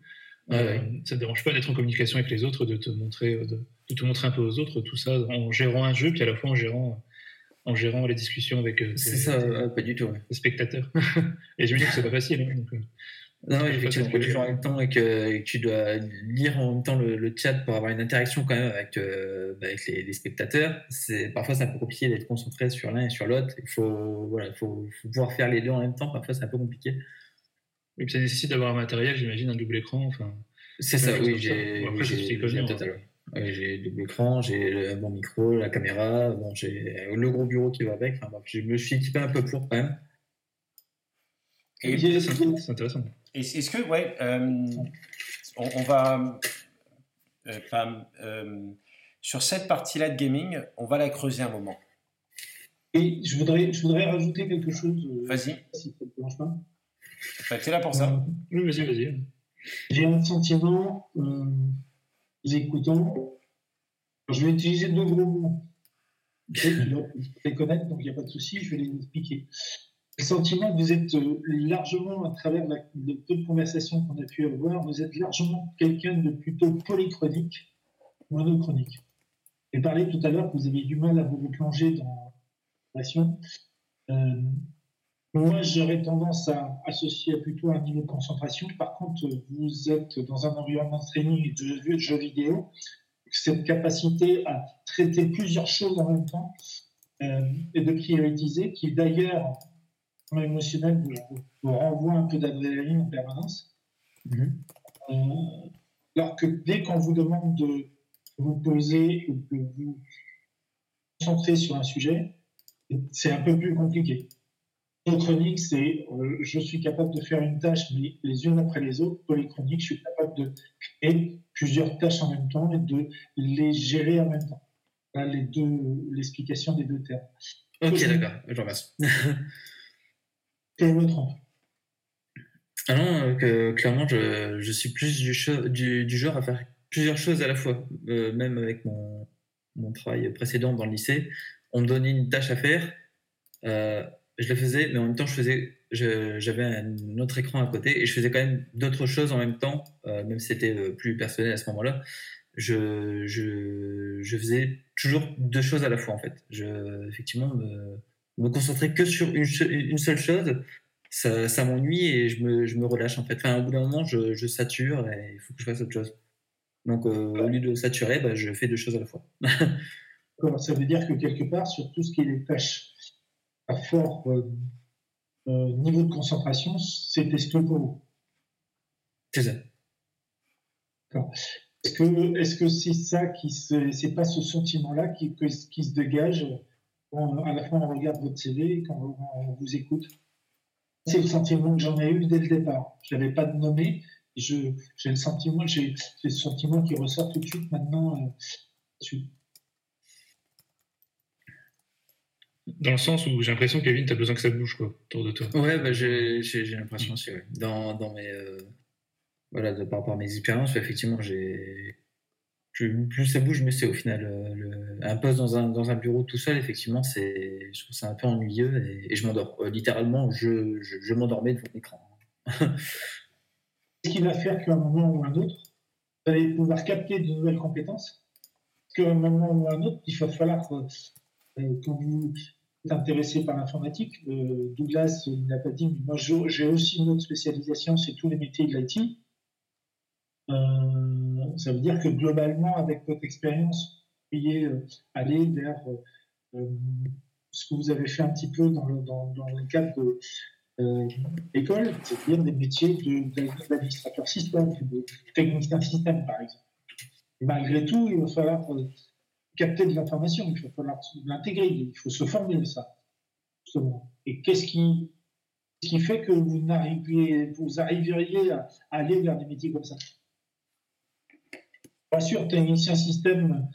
Euh. Ça te dérange pas d'être en communication avec les autres, de te montrer, euh, de, de te montrer un peu aux autres, tout ça en gérant un jeu, puis à la fois en gérant, en gérant les discussions avec euh, tes- ça tes- euh, pas du tout ouais. tes spectateurs. *laughs* Et je me dis que c'est pas facile. hein, donc, Non, effectivement, que- tu joues en même temps et que, et que tu dois lire en même temps le, le chat pour avoir une interaction quand même avec, euh, bah, avec les, les spectateurs, c'est parfois c'est un peu compliqué d'être concentré sur l'un et sur l'autre. Il faut, voilà, il faut, faut pouvoir faire les deux en même temps. Parfois c'est un peu compliqué. Et puis ça nécessite d'avoir un matériel, j'imagine, un double écran. Enfin, C'est ça, oui, j'ai après, j'ai- un total, ouais. Double écran, j'ai le bon micro, la caméra, bon, j'ai le gros bureau qui va avec. Enfin, bref, je me suis équipé un peu pour quand même. Et a- c'est intéressant. Est- Est-ce que, ouais, euh, on, on va. euh, pas, euh, sur cette partie-là de gaming, on va la creuser un moment. Et je voudrais, je voudrais rajouter quelque chose, euh, Vas-y, si ça ne te dérange pas. Enfin, t'es là pour ça. Oui, vas-y, vas-y. J'ai un sentiment, euh, vous écoutant, je vais utiliser deux gros mots. Je *laughs* les connaître, donc il n'y a pas de souci, je vais les expliquer. Le sentiment que vous êtes euh, largement, à travers la, peu de conversations qu'on a pu avoir, vous êtes largement quelqu'un de plutôt polychronique, monochronique. J'ai parlé tout à l'heure que vous aviez du mal à vous replonger dans la relation. Euh, moi, j'aurais tendance à associer plutôt un niveau de concentration. Par contre, vous êtes dans un environnement de training et de jeux, vidéo. Cette capacité à traiter plusieurs choses en même temps euh, et de prioriser, qui d'ailleurs, en émotionnel, vous, vous renvoie un peu d'adrénaline en permanence. Mhm. Euh, alors que dès qu'on vous demande de vous poser ou de vous concentrer sur un sujet, c'est un peu plus compliqué. Polychronique, c'est euh, je suis capable de faire une tâche, mais les unes après les autres. Polychronique, je suis capable de créer plusieurs tâches en même temps et de les gérer en même temps. Voilà les deux, l'explication des deux termes. Ok, Oui. d'accord, je remercie. Me trompe. Ah non, euh, que, clairement, je, je suis plus du, cho- du, du genre à faire plusieurs choses à la fois. Euh, même avec mon, mon travail précédent dans le lycée, on me donnait une tâche à faire, euh, je le faisais, mais en même temps, je faisais, j'avais un autre écran à côté et je faisais quand même d'autres choses en même temps, euh, même si c'était euh, plus personnel à ce moment-là. je, faisais toujours deux choses à la fois en fait. Je, effectivement, me, me concentrer que sur une, seule chose, ça, m'ennuie et je me, relâche en fait. Enfin, au bout d'un moment, je, je, sature et il faut que je fasse autre chose. Donc, euh, au lieu de saturer, bah, je fais deux choses à la fois. *laughs* ça veut dire que quelque part, sur tout ce qui est les tâches à fort euh, euh, niveau de concentration, c'est vous. C'est ça. Est-ce que est-ce que c'est ça qui se c'est pas ce sentiment-là qui, qui se dégage quand à la fois on regarde votre CV et quand on, vous écoute? C'est le sentiment que j'en ai eu dès le départ. Je n'avais pas de nommé. j'ai le sentiment j'ai le sentiment qui ressort tout de suite maintenant. Euh, dans le sens où j'ai l'impression, Kevin, tu as besoin que ça bouge quoi, autour de toi. Ouais, bah, j'ai l'impression aussi. Ouais. Dans, dans mes, euh, voilà, de, par rapport à mes expériences, effectivement, j'ai. Plus ça bouge, mieux c'est au final. Euh, le, un poste dans un, dans un bureau tout seul, effectivement, c'est, je trouve ça un peu ennuyeux et, je m'endors. Euh, littéralement, je, je, je m'endormais devant l'écran. Qu'est-ce qui va faire qu'à un moment ou un autre, vous allez pouvoir capter de nouvelles compétences Parce qu'à un moment ou un autre, il va falloir euh, quand vous êtes intéressé par l'informatique, euh, Douglas n'a pas dit, moi j'ai aussi une autre spécialisation, c'est tous les métiers de l'IT. Euh, ça veut dire que globalement, avec votre expérience, vous pourriez aller vers ce que vous avez fait un petit peu dans le, dans, le cadre de l'école, c'est-à-dire des métiers d'administrateur système, de technicien système, par exemple. malgré tout, il va falloir capter de l'information, il falloir l'intégrer, il faut se former de ça. Et qu'est-ce qui, qui fait que vous, vous arriveriez à, aller vers des métiers comme ça? Bien sûr, technicien système,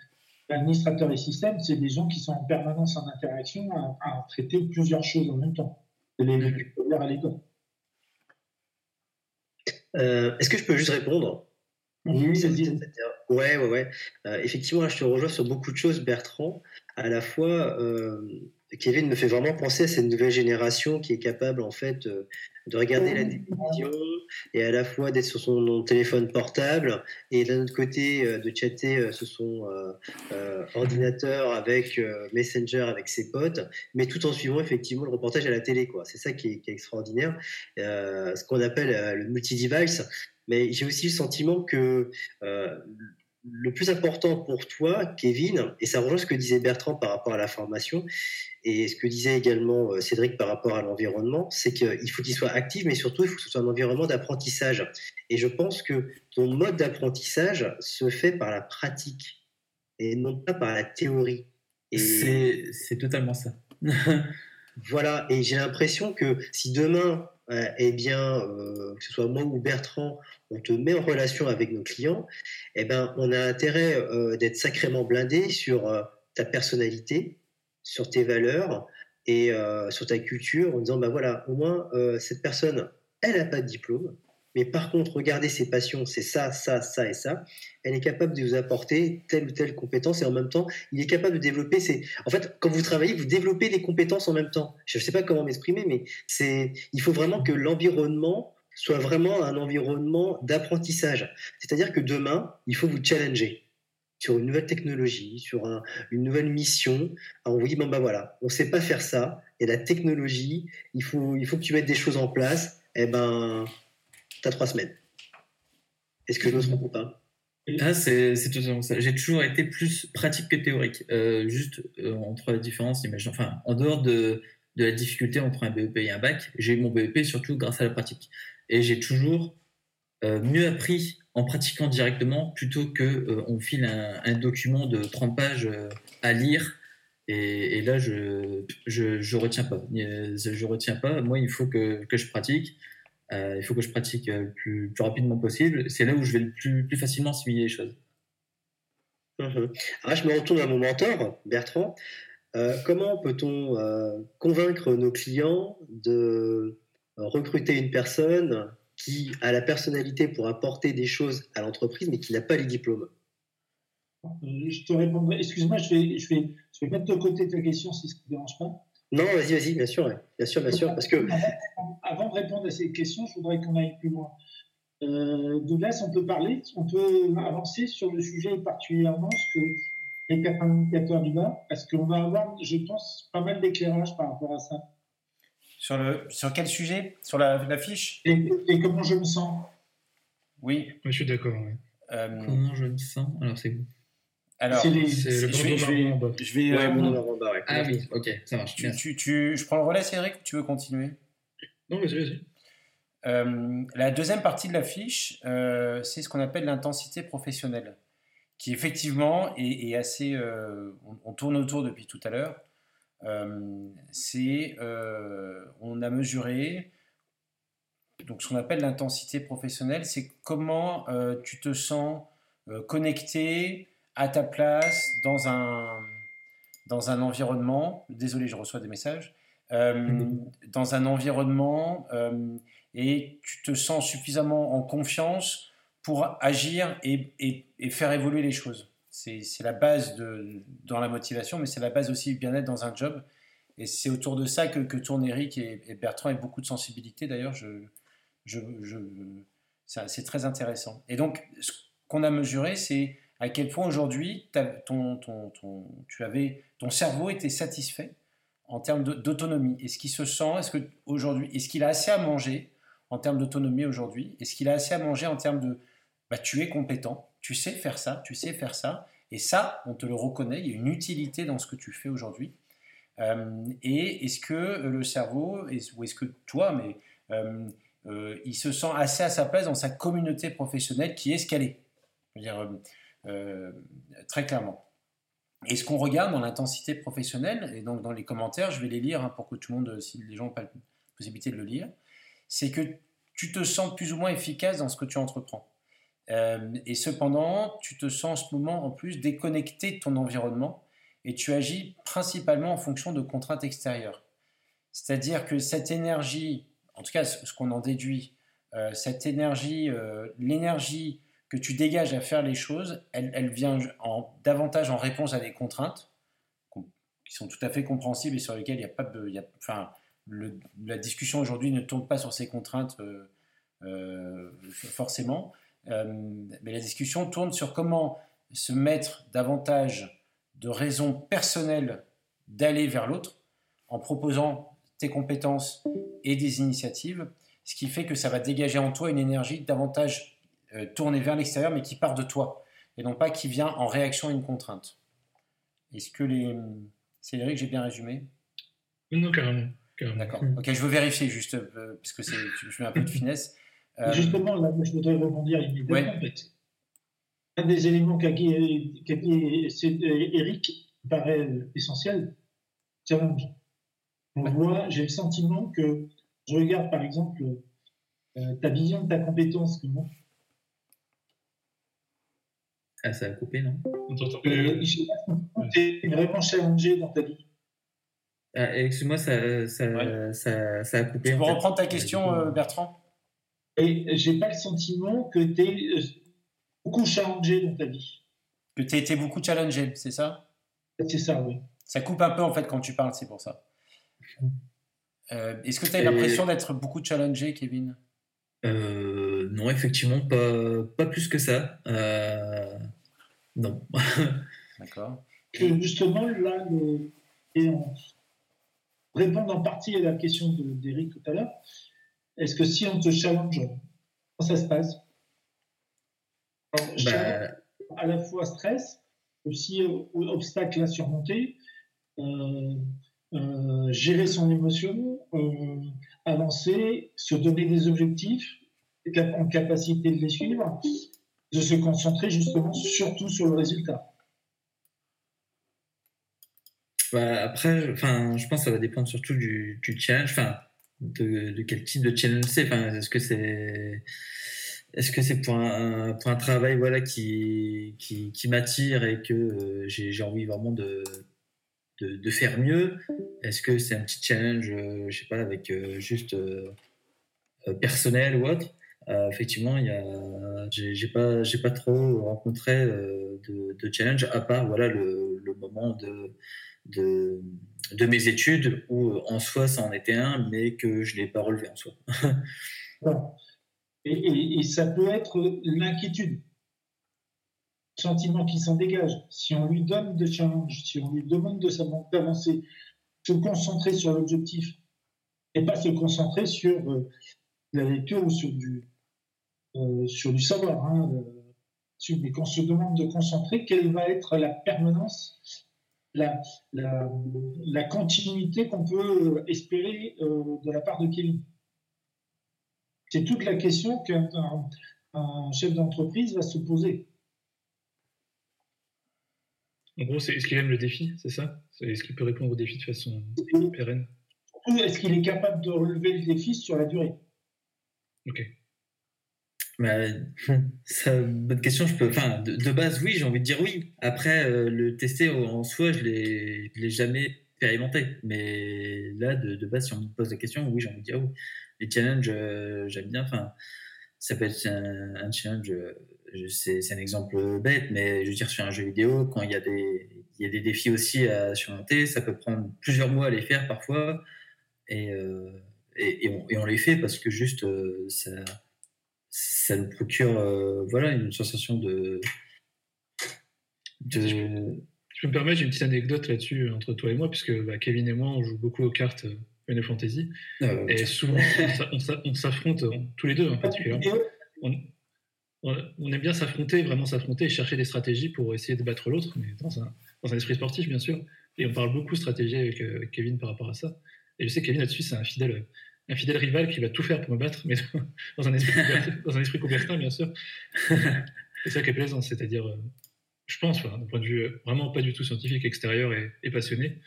administrateur et système, c'est des gens qui sont en permanence en interaction à, traiter plusieurs choses en même temps. C'est les à l'école. Euh, est-ce que je peux juste répondre? Oui, c'est dit. Ouais, ouais, ouais. Euh, effectivement, je te rejoins sur beaucoup de choses, Bertrand. À la fois, euh, Kevin me fait vraiment penser à cette nouvelle génération qui est capable, en fait, euh, de regarder la télévision et à la fois d'être sur son téléphone portable et d'un autre côté de chatter sur son ordinateur avec Messenger avec ses potes, mais tout en suivant effectivement le reportage à la télé. quoi. C'est ça qui est, qui est extraordinaire. ce qu'on appelle le multi-device mais j'ai aussi le sentiment que euh, le plus important pour toi, Kevin, et ça rejoint ce que disait Bertrand par rapport à la formation, et ce que disait également euh, Cédric par rapport à l'environnement, c'est qu'il faut qu'il soit actif, mais surtout il faut que ce soit un environnement d'apprentissage. Et je pense que ton mode d'apprentissage se fait par la pratique, et non pas par la théorie. C'est totalement ça. *laughs* voilà, et j'ai l'impression que si demain eh bien, euh, que ce soit moi ou Bertrand, on te met en relation avec nos clients, eh ben, on a intérêt euh, d'être sacrément blindé sur euh, ta personnalité, sur tes valeurs et sur ta culture, en disant, bah voilà, au moins, cette personne, elle n'a pas de diplôme, mais par contre, regardez ses passions, c'est ça, ça, ça et ça. Elle est capable de vous apporter telle ou telle compétence et en même temps, il est capable de développer ses. En fait, quand vous travaillez, vous développez des compétences en même temps. Je ne sais pas comment m'exprimer, mais c'est. Il faut vraiment que l'environnement soit vraiment un environnement d'apprentissage. C'est-à-dire que demain, il faut vous challenger sur une nouvelle technologie, sur une nouvelle mission. on vous dit, bon ben voilà, on ne sait pas faire ça, a la technologie, il faut, il faut que tu mettes des choses en place. Eh ben, tu as trois semaines. Est-ce que je me trompe ou pas ah, c'est totalement ça. J'ai toujours été plus pratique que théorique. Euh, juste euh, entre la différence, enfin, en dehors de, de, la difficulté entre un BEP et un bac, j'ai eu mon BEP surtout grâce à la pratique. Et j'ai toujours euh, mieux appris en pratiquant directement plutôt que on file un, un, document de 30 pages à lire. Et, et là, je, je, je retiens pas. Je retiens pas. Moi, il faut que, que je pratique. Euh, il faut que je pratique euh, le plus, rapidement possible. C'est là où je vais le plus, plus facilement assimiler les choses. Mhm. je me retourne à mon mentor, Bertrand. Euh, comment peut-on convaincre nos clients de recruter une personne qui a la personnalité pour apporter des choses à l'entreprise, mais qui n'a pas les diplômes? Je te répondrai. Excuse-moi, je vais, je, vais, je vais mettre de côté ta question si ça ne te dérange pas. Non, vas-y, vas-y, bien sûr, bien sûr, bien sûr, parce que *laughs* avant, de répondre à ces questions, je voudrais qu'on aille plus loin. euh, Douglas, on peut parler, on peut avancer sur le sujet particulièrement ce que les quatre indicateurs du bas, parce qu'on va avoir, je pense, pas mal d'éclairage par rapport à ça. Sur, le, sur quel sujet? Sur la, la fiche et, et, comment je me sens? Oui. je suis d'accord. Ouais. Euh, Comment je me sens? Alors, c'est alors, C'est le je vais, je vais, bandeau je vais, Ouais, euh, bon. Ah oui, ok, ça marche. tu, tu- je prends le relais, Cédric, ou tu veux continuer? Non, vas-y, vas-y. Euh, la deuxième partie de la fiche, euh, c'est ce qu'on appelle l'intensité professionnelle, qui effectivement est, assez. euh, on, on tourne autour depuis tout à l'heure. Euh, c'est, on a mesuré. Donc, ce qu'on appelle l'intensité professionnelle, c'est comment tu te sens connecté à ta place dans un, dans un environnement. Désolé, je reçois des messages. Euh, dans un environnement euh, et tu te sens suffisamment en confiance pour agir et, et- et faire évoluer les choses. C'est la base de, dans la motivation, mais c'est la base aussi du bien-être dans un job. Et c'est autour de ça que, que tournent Eric et, et Bertrand avec beaucoup de sensibilité. D'ailleurs, je, je, je- ça- c'est très intéressant. Et donc, ce qu'on a mesuré, c'est à quel point aujourd'hui t'as- ton, ton, ton, tu avais, ton cerveau était satisfait en termes d'autonomie. Est-ce qu'il se sent, est-ce que aujourd'hui, est-ce qu'il a assez à manger en termes d'autonomie aujourd'hui? Est-ce qu'il a assez à manger en termes de, bah, tu es compétent, tu sais faire ça, tu sais faire ça, et ça, on te le reconnaît, il y a une utilité dans ce que tu fais aujourd'hui. Euh, et est-ce que le cerveau, ou est-ce que toi, mais euh, euh, il se sent assez à sa place dans sa communauté professionnelle qui est ce qu'elle est? Je veux dire, très clairement. Et ce qu'on regarde dans l'intensité professionnelle, et donc dans les commentaires, je vais les lire hein, pour que tout le monde, si les gens n'ont pas la possibilité de le lire, c'est que tu te sens plus ou moins efficace dans ce que tu entreprends. Euh, et cependant, tu te sens en ce moment en plus déconnecté de ton environnement et tu agis principalement en fonction de contraintes extérieures. C'est-à-dire que cette énergie, en tout cas ce qu'on en déduit, euh, cette énergie, euh, l'énergie que tu dégages à faire les choses, elle, vient en, davantage en réponse à des contraintes qui sont tout à fait compréhensibles et sur lesquelles il n'y a pas enfin, la discussion aujourd'hui ne tourne pas sur ces contraintes euh, euh, forcément, Euh, mais la discussion tourne sur comment se mettre davantage de raisons personnelles d'aller vers l'autre en proposant tes compétences et des initiatives, ce qui fait que ça va dégager en toi une énergie davantage euh, tournée vers l'extérieur, mais qui part de toi, et non pas qui vient en réaction à une contrainte. Est-ce que les... Cédric, j'ai bien résumé? Non, carrément. carrément. D'accord. Ok, je veux vérifier juste, euh, parce que c'est, je mets un peu de finesse. *laughs* Euh, Justement, là, moi, je voudrais rebondir immédiatement. Ouais. en fait. Un des éléments qu'a dit, qu'a dit c'est- euh, Eric paraît essentiel, challenge. On voit, j'ai le sentiment que je regarde par exemple euh, ta vision de ta compétence. Comment, Ah, ça a coupé, non? Euh, plus. je sais pas si tu es vraiment challengé dans ta vie. ah, Excuse-moi, ça, ça, Ouais. ça, ça a coupé. tu peux reprendre ta question, euh, Bertrand? Et j'ai pas le sentiment que tu es beaucoup challengé dans ta vie. Que tu as été beaucoup challengé, c'est ça? C'est ça, oui. Ça coupe un peu en fait quand tu parles, c'est pour ça. Euh, Est-ce que tu as Et- l'impression d'être beaucoup challengé, Kevin? Euh, non, effectivement, pas, pas plus que ça. Euh, non. *laughs* D'accord. justement, là, le, et on répond en partie à la question de- d'Eric tout à l'heure, est-ce que si on te challenge, comment ça se passe? Alors, bah, À la fois stress, aussi euh, obstacle à surmonter, euh, euh, gérer son émotion, euh, avancer, se donner des objectifs, en capacité de les suivre, de se concentrer justement surtout sur le résultat. bah, après, enfin, je pense que ça va dépendre surtout du, challenge, enfin, de, quel type de challenge c'est. Enfin, est-ce que c'est est-ce que c'est pour un, pour un travail voilà qui, qui, m'attire et que euh, j'ai envie vraiment de, de, faire mieux? Est-ce que c'est un petit challenge, euh, je sais pas, avec euh, juste euh, personnel ou autre? Euh, Effectivement, il y a, j'ai pas, j'ai pas trop rencontré euh, de, de challenge à part voilà le, moment de, de de mes études où euh, en soi ça en était un, mais que je l'ai pas relevé en soi. *laughs* Et, et- ça peut être l'inquiétude, le sentiment qui s'en dégage. Si on lui donne des challenges, si on lui demande de d'avancer, se concentrer sur l'objectif et pas se concentrer sur la lecture ou sur du, sur du savoir. hein, euh, mais qu'on se demande de concentrer, quelle va être la permanence, la, la, la continuité qu'on peut euh, espérer euh, de la part de Kevin. C'est toute la question qu'un un- un chef d'entreprise va se poser. En gros, c'est est-ce qu'il aime le défi, c'est ça? Est-ce qu'il peut répondre au défi de façon pérenne? Est-ce qu'il est capable de relever le défi sur la durée? Ok. Bah, *laughs* ça, bonne question. Je peux, enfin, de, base, oui, j'ai envie de dire oui. Après, euh, le tester en soi, je l'ai, l'ai jamais expérimenté. Mais là, de, base, si on me pose la question, oui, j'ai envie de dire oui. Les challenges, euh, j'aime bien. Enfin, ça peut être un, challenge. euh, je- c'est, c'est un exemple bête, mais je veux dire sur un jeu vidéo, quand il y a des, y a des défis aussi à surmonter, ça peut prendre plusieurs mois à les faire parfois, et, euh, et, et on, les fait parce que juste euh, ça ça nous procure euh, voilà une sensation de de Je peux me permettre, j'ai une petite anecdote là-dessus euh, entre toi et moi, puisque bah, Kevin et moi, on joue beaucoup aux cartes euh, Final Fantasy. euh, Et souvent, on s'a- on s'a- on s'affronte, tous les deux en particulier. Euh, On, on- on aime bien s'affronter, vraiment s'affronter et chercher des stratégies pour essayer de battre l'autre, mais dans un, dans un esprit sportif, bien sûr. Et on parle beaucoup stratégie avec, euh, avec Kevin par rapport à ça. Et je sais que Kevin là-dessus, c'est un fidèle, un fidèle rival qui va tout faire pour me battre, mais *laughs* dans un esprit, dans un esprit coubertin, bien sûr. *laughs* C'est ça qui est plaisant, c'est-à-dire, euh, je pense, enfin, d'un point de vue euh, vraiment pas du tout scientifique, extérieur et, et passionné,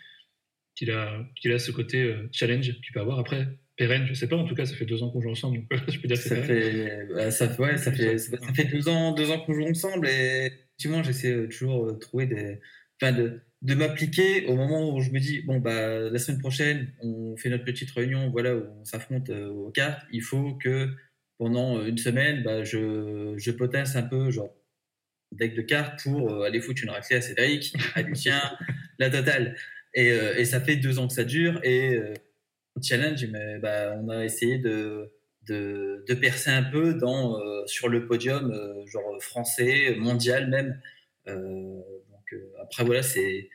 qu'il a, qu'il a ce côté euh, challenge qu'il peut avoir. Après, pérenne, je sais pas, en tout cas, ça fait deux ans qu'on joue ensemble, donc *laughs* je peux dire que ça fait bah, ça fait ouais, ça fait ça, ça fait deux ans deux ans qu'on joue ensemble et effectivement j'essaie toujours de trouver des enfin de de m'appliquer au moment où je me dis bon bah la semaine prochaine on fait notre petite réunion voilà où on s'affronte euh, aux cartes il faut que pendant une semaine bah, je je potasse un peu genre deck de cartes pour euh, aller foutre une raclée à Cédric *laughs* à Lucien la totale et, euh, et ça fait deux ans que ça dure et euh, challenge mais bah, on a essayé de de, de percer un peu dans, euh, sur le podium, euh, genre français, mondial même. Après, voilà, c'est.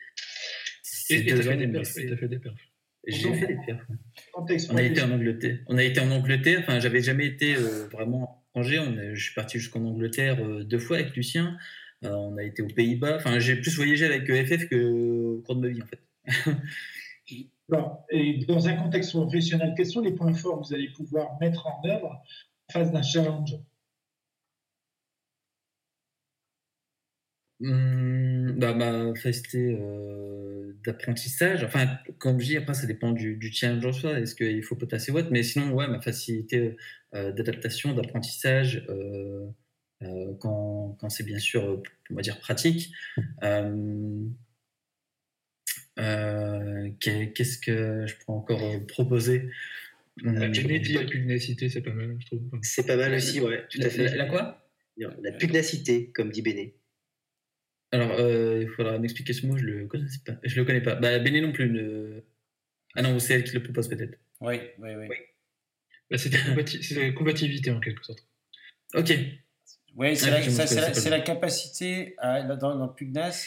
Et fait des perfs. J'ai fait des perfs. On a été en Angleterre. On a été en Angleterre. Enfin, j'avais jamais été euh, vraiment à Angers. On je suis parti jusqu'en Angleterre euh, deux fois avec Lucien. Euh, on a été aux Pays-Bas. Enfin, j'ai plus voyagé avec EFF que au cours de ma vie, en fait. *laughs* Bon, et dans un contexte professionnel, quels sont les points forts que vous allez pouvoir mettre en œuvre en face d'un challenge? Hum, bah, ma facilité euh, d'apprentissage, enfin, comme je dis, après, ça dépend du, du challenge en soi, est-ce qu'il faut potasser ou autre, mais sinon, ouais, ma facilité euh, d'adaptation, d'apprentissage, euh, euh, quand, quand c'est bien sûr, euh, on va dire, pratique. Euh, euh, qu'est- Qu'est-ce que je peux encore euh, proposer? Hum, La pugnacité, c'est pas mal, je trouve. C'est pas mal aussi, ouais, tout la, à fait. la- la quoi? La pugnacité, comme dit Béné. Alors, euh, il faudra m'expliquer ce mot, je le connais pas. Je le connais pas. Bah, Béné non plus. ne- Ah non, c'est elle qui le propose peut-être. Oui, oui, oui. Bah, C'était *laughs* combati- c'est combativité en quelque sorte. Ok. Oui, c'est Ah, la, la- la capacité à, dans, dans Pugnas.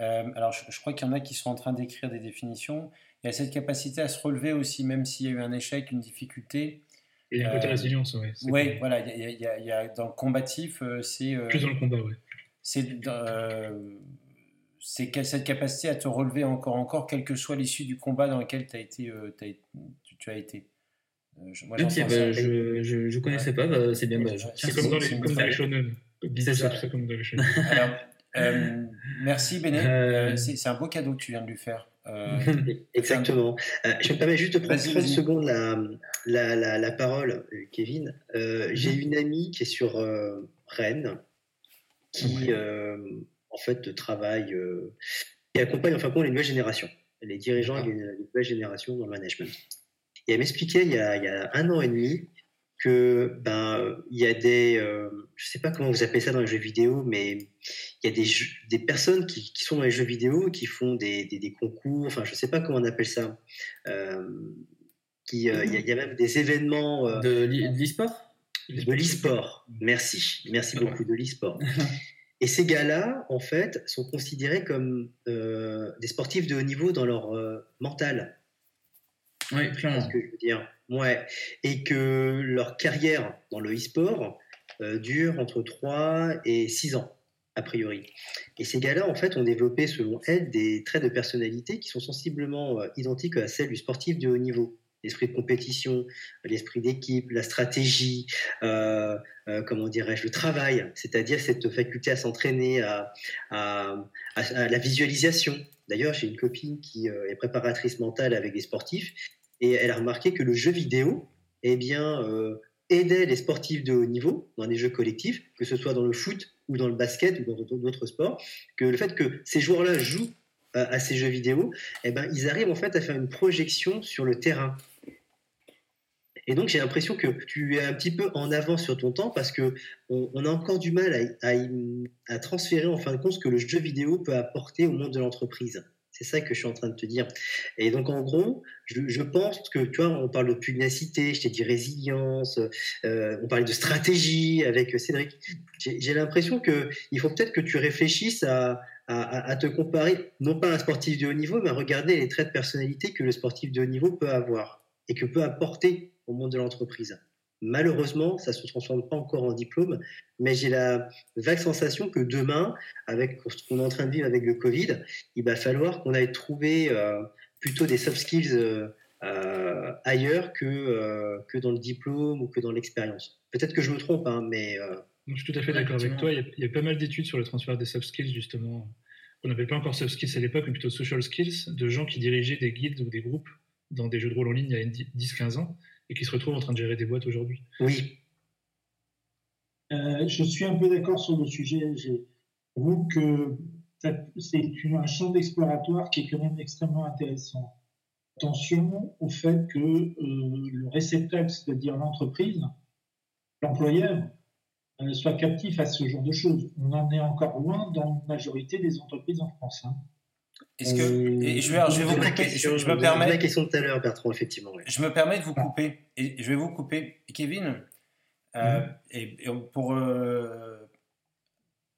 euh, alors, je, je crois qu'il y en a qui sont en train d'écrire des définitions. Il y a cette capacité à se relever aussi, même s'il y a eu un échec, une difficulté. Et il y a un côté Euh, résilience, Oui, cool. voilà. il y a- il y dans le combatif, euh, c'est euh, Plus dans le combat, ouais. C'est euh, cette capacité à te relever encore, encore, quelle que soit l'issue du combat dans lequel t'as été, euh, été- tu, tu as été. Euh, je- moi, Ok, j'entends bah, ça. je, je, je connaissais pas. Bah, c'est bien. Bah, Ouais, C'est comme dans les, comme dans les shonen. C'est ça. ça comme dans les shonen. *laughs* Alors, euh, merci Béné. Euh, c'est un beau cadeau que tu viens de lui faire. Euh, *laughs* Exactement. Je me permets juste de prendre Vas-y, 30 vas-y. secondes la, la, la, la parole, Kevin. J'ai une amie qui est sur Rennes, qui euh, en fait travaille, euh, qui accompagne enfin compte les nouvelles générations, les dirigeants des des nouvelles générations dans le management. Et elle m'expliquait il, y a- il y a un an et demi que ben il y a des, euh, je sais pas comment vous appelez ça dans les jeux vidéo, mais il y a des, des personnes qui, qui sont dans les jeux vidéo qui font des, des, des concours, enfin je sais pas comment on appelle ça. Euh, qui, euh, il, y a, il y a même des événements. euh, de l'e-sport? De l'e-sport. Merci, merci Ah ouais. beaucoup de l'e-sport. *laughs* Et ces gars-là, en fait, sont considérés comme euh, des sportifs de haut niveau dans leur euh, mental. Oui, C'est clairement. ce que je veux dire. Ouais. Et que leur carrière dans le e-sport euh, dure entre 3 et 6 ans, a priori. Et ces gars-là, en fait, ont développé, selon elle, des traits de personnalité qui sont sensiblement identiques à celles du sportif de haut niveau. L'esprit de compétition, l'esprit d'équipe, la stratégie, euh, euh, comment dirais-je, le travail, c'est-à-dire cette faculté à s'entraîner, à, la visualisation. D'ailleurs, j'ai une copine qui euh, est préparatrice mentale avec des sportifs et elle a remarqué que le jeu vidéo, eh bien, aidait les sportifs de haut niveau dans les jeux collectifs, que ce soit dans le foot ou dans le basket ou dans d'autres- sports, que le fait que ces joueurs-là jouent à ces jeux vidéo, eh ben, ils arrivent en fait à faire une projection sur le terrain. Et donc j'ai l'impression que tu es un petit peu en avance sur ton temps parce que on, a encore du mal à, transférer en fin de compte ce que le jeu vidéo peut apporter au monde de l'entreprise. C'est ça que je suis en train de te dire. Et donc en gros, je, pense que tu vois, on parle de pugnacité, je t'ai dit résilience, euh, on parlait de stratégie avec Cédric. J'ai l'impression que il faut peut-être que tu réfléchisses à- à te comparer, non pas à un sportif de haut niveau, mais à regarder les traits de personnalité que le sportif de haut niveau peut avoir et que peut apporter au monde de l'entreprise. Malheureusement, ça ne se transforme pas encore en diplôme, mais j'ai la vague sensation que demain, avec ce qu'on est en train de vivre avec le Covid, il va falloir qu'on aille trouver euh, plutôt des soft skills euh, euh, ailleurs que, que dans le diplôme ou que dans l'expérience. Peut-être que je me trompe, hein, mais Je suis tout à fait d'accord avec toi. Il y, a, il y a pas mal d'études sur le transfert des soft skills, justement. On n'appelle pas encore soft skills à l'époque, mais plutôt social skills, de gens qui dirigeaient des guildes ou des groupes dans des jeux de rôle en ligne il y a 10-15 ans et qui se retrouvent en train de gérer des boîtes aujourd'hui. oui, Euh, je suis un peu d'accord sur le sujet. Je trouve que c'est une- un champ d'exploratoire qui est quand même extrêmement intéressant. Attention au fait que euh, le réceptacle, c'est-à-dire l'entreprise, l'employeur, euh, soit captif à ce genre de choses. On en est encore loin dans la majorité des entreprises en France. hein. Est-ce que et je vais, alors, je vais vous couper. question- Je, je me permets. question de tout à l'heure, Bertrand, effectivement. ouais. Je me permets de vous couper et je vais vous couper, Kevin. euh, et, et pour euh,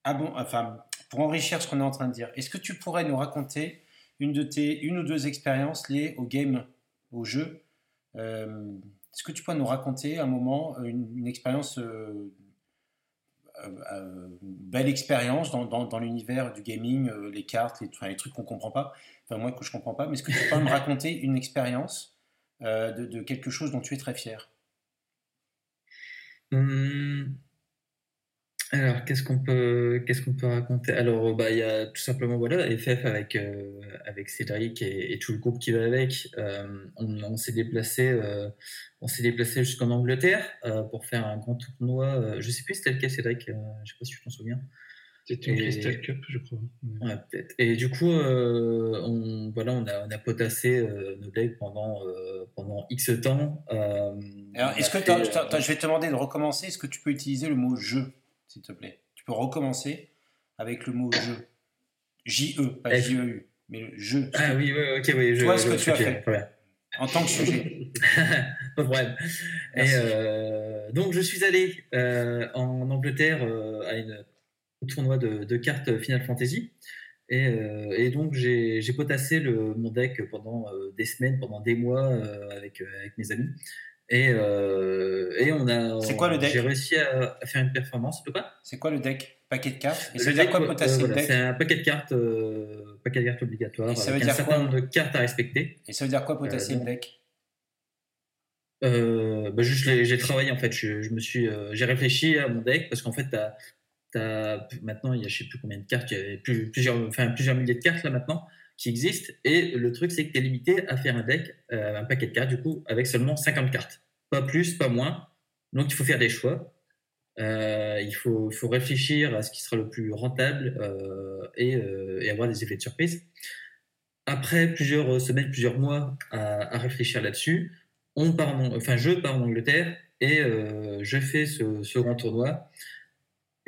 ah bon, enfin pour enrichir ce qu'on est en train de dire, est-ce que tu pourrais nous raconter une de tes une ou deux expériences liées au game, au jeu Euh, Est-ce que tu pourrais nous raconter un moment une, une expérience euh, belle expérience dans, l'univers du gaming, euh, les cartes, les, trucs qu'on comprend pas, enfin moi que je comprends pas, mais est-ce que tu peux me raconter une expérience euh, de, de quelque chose dont tu es très fier? Hum, Alors, qu'est-ce qu'on peut, qu'est-ce qu'on peut raconter? Alors, bah, il y a tout simplement, voilà, FF avec, euh, avec Cédric et, et tout le groupe qui va avec. Euh, on, on s'est déplacé, euh, on s'est déplacé jusqu'en Angleterre euh, pour faire un grand tournoi. euh, je sais plus c'était lequel, Cédric, euh, je sais pas si tu t'en souviens. C'était une Et- Crystal Cup, je crois. Ouais, peut-être. Et du coup, euh, on, voilà, on a, on a potassé euh, nos decks pendant, euh, pendant X temps. Euh, Alors, est-ce que fait, je vais te demander de recommencer Est-ce que tu peux utiliser le mot jeu, s'il te plaît Tu peux recommencer avec le mot *coughs* jeu. J-E, pas. J-E-U, mais le jeu. Ah oui, ouais, ok, oui. Je, Toi, ce je que tu as fait. En tant que sujet. *laughs* Pas problème. Et euh, donc, je suis allé euh, en Angleterre euh, à une, un tournoi de, de cartes Final Fantasy. Et, et donc, j'ai potassé le, mon deck pendant des semaines, pendant des mois avec, avec mes amis. Et, euh, et on a. C'est quoi le deck J'ai réussi à, à faire une performance. De quoi? C'est quoi le deck? Paquet de cartes? Et ça veut dire quoi euh, potasser voilà, le deck? C'est un paquet de cartes, euh, paquet de cartes obligatoire Et ça avec veut un dire certain quoi? nombre de cartes à respecter. Et ça veut dire quoi potasser Euh, le deck? Euh, bah, juste, j'ai travaillé en fait. Je, je me suis, euh, j'ai réfléchi à mon deck parce qu'en fait, t'as, t'as, maintenant, il y a je sais plus combien de cartes, il y a plus- plusieurs, enfin, plusieurs milliers de cartes là maintenant qui existent. Et le truc, c'est que tu es limité à faire un deck, euh, un paquet de cartes, du coup, avec seulement 50 cartes. Pas plus, pas moins. Donc, il faut faire des choix. Euh, il faut, faut réfléchir à ce qui sera le plus rentable euh, et, et avoir des effets de surprise. Après plusieurs semaines, plusieurs mois à, réfléchir là-dessus, on part en- enfin, je pars en Angleterre et je fais ce, ce grand tournoi.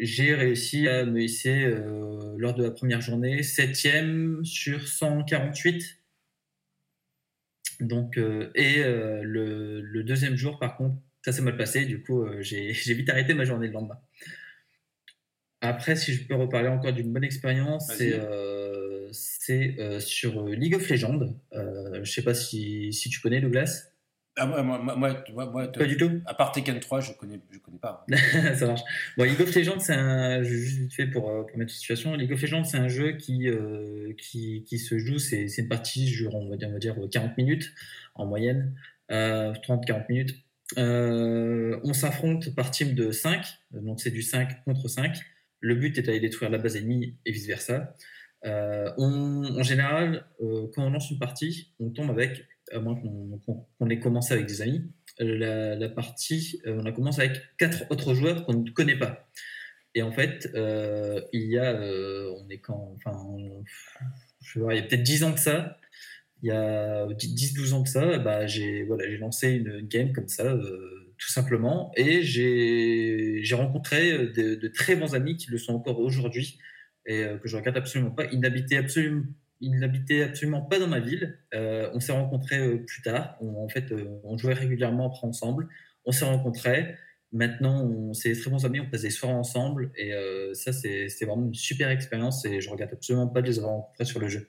J'ai réussi à me hisser euh, lors de la première journée, septième sur 148. Donc, euh, et euh, le, le deuxième jour, par contre, ça s'est mal passé. Du coup, *laughs* j'ai vite arrêté ma journée le lendemain. Après, si je peux reparler encore d'une bonne expérience, c'est sur League of Legends. Je sais pas si, si tu connais Douglas. Ah, moi, moi, moi, moi, moi, moi, Pas du tout. à part Tekken 3, je connais, je connais pas. *laughs* ça marche. Bon, League of Legends, c'est un jeu juste vite fait pour, euh, pour mettre en situation. League of Legends, c'est un jeu qui, euh, qui, qui se joue, c'est c'est une partie, je, on, va dire, on va dire 40 minutes en moyenne, euh, 30-40 minutes. Euh, on s'affronte par team de 5, donc c'est du 5 contre 5. Le but est d'aller détruire la base ennemie et vice versa. On, en général, quand on lance une partie, on tombe avec, à moins qu'on qu'on ait commencé avec des amis, euh, la, partie, euh, on a commencé avec quatre autres joueurs qu'on ne connaît pas. Et en fait, euh, il y a, on est quand, enfin, je sais il y a peut-être 10 ans de ça, il y a 10-12 ans de ça, bah, j'ai voilà, lancé une, game comme ça, tout simplement, et j'ai rencontré de, de très bons amis qui le sont encore aujourd'hui, et que je regrette absolument pas. Ils n'habitaient absolument, ils n'habitaient absolument pas dans ma ville. Euh, on s'est rencontrés euh, plus tard. On, en fait, euh, on jouait régulièrement après ensemble. On s'est rencontrés. Maintenant, on c'est des très bons amis. On passe des soirées ensemble. Et euh, ça, c'est c'était vraiment une super expérience. Et je regrette absolument pas de les avoir rencontrés sur le jeu.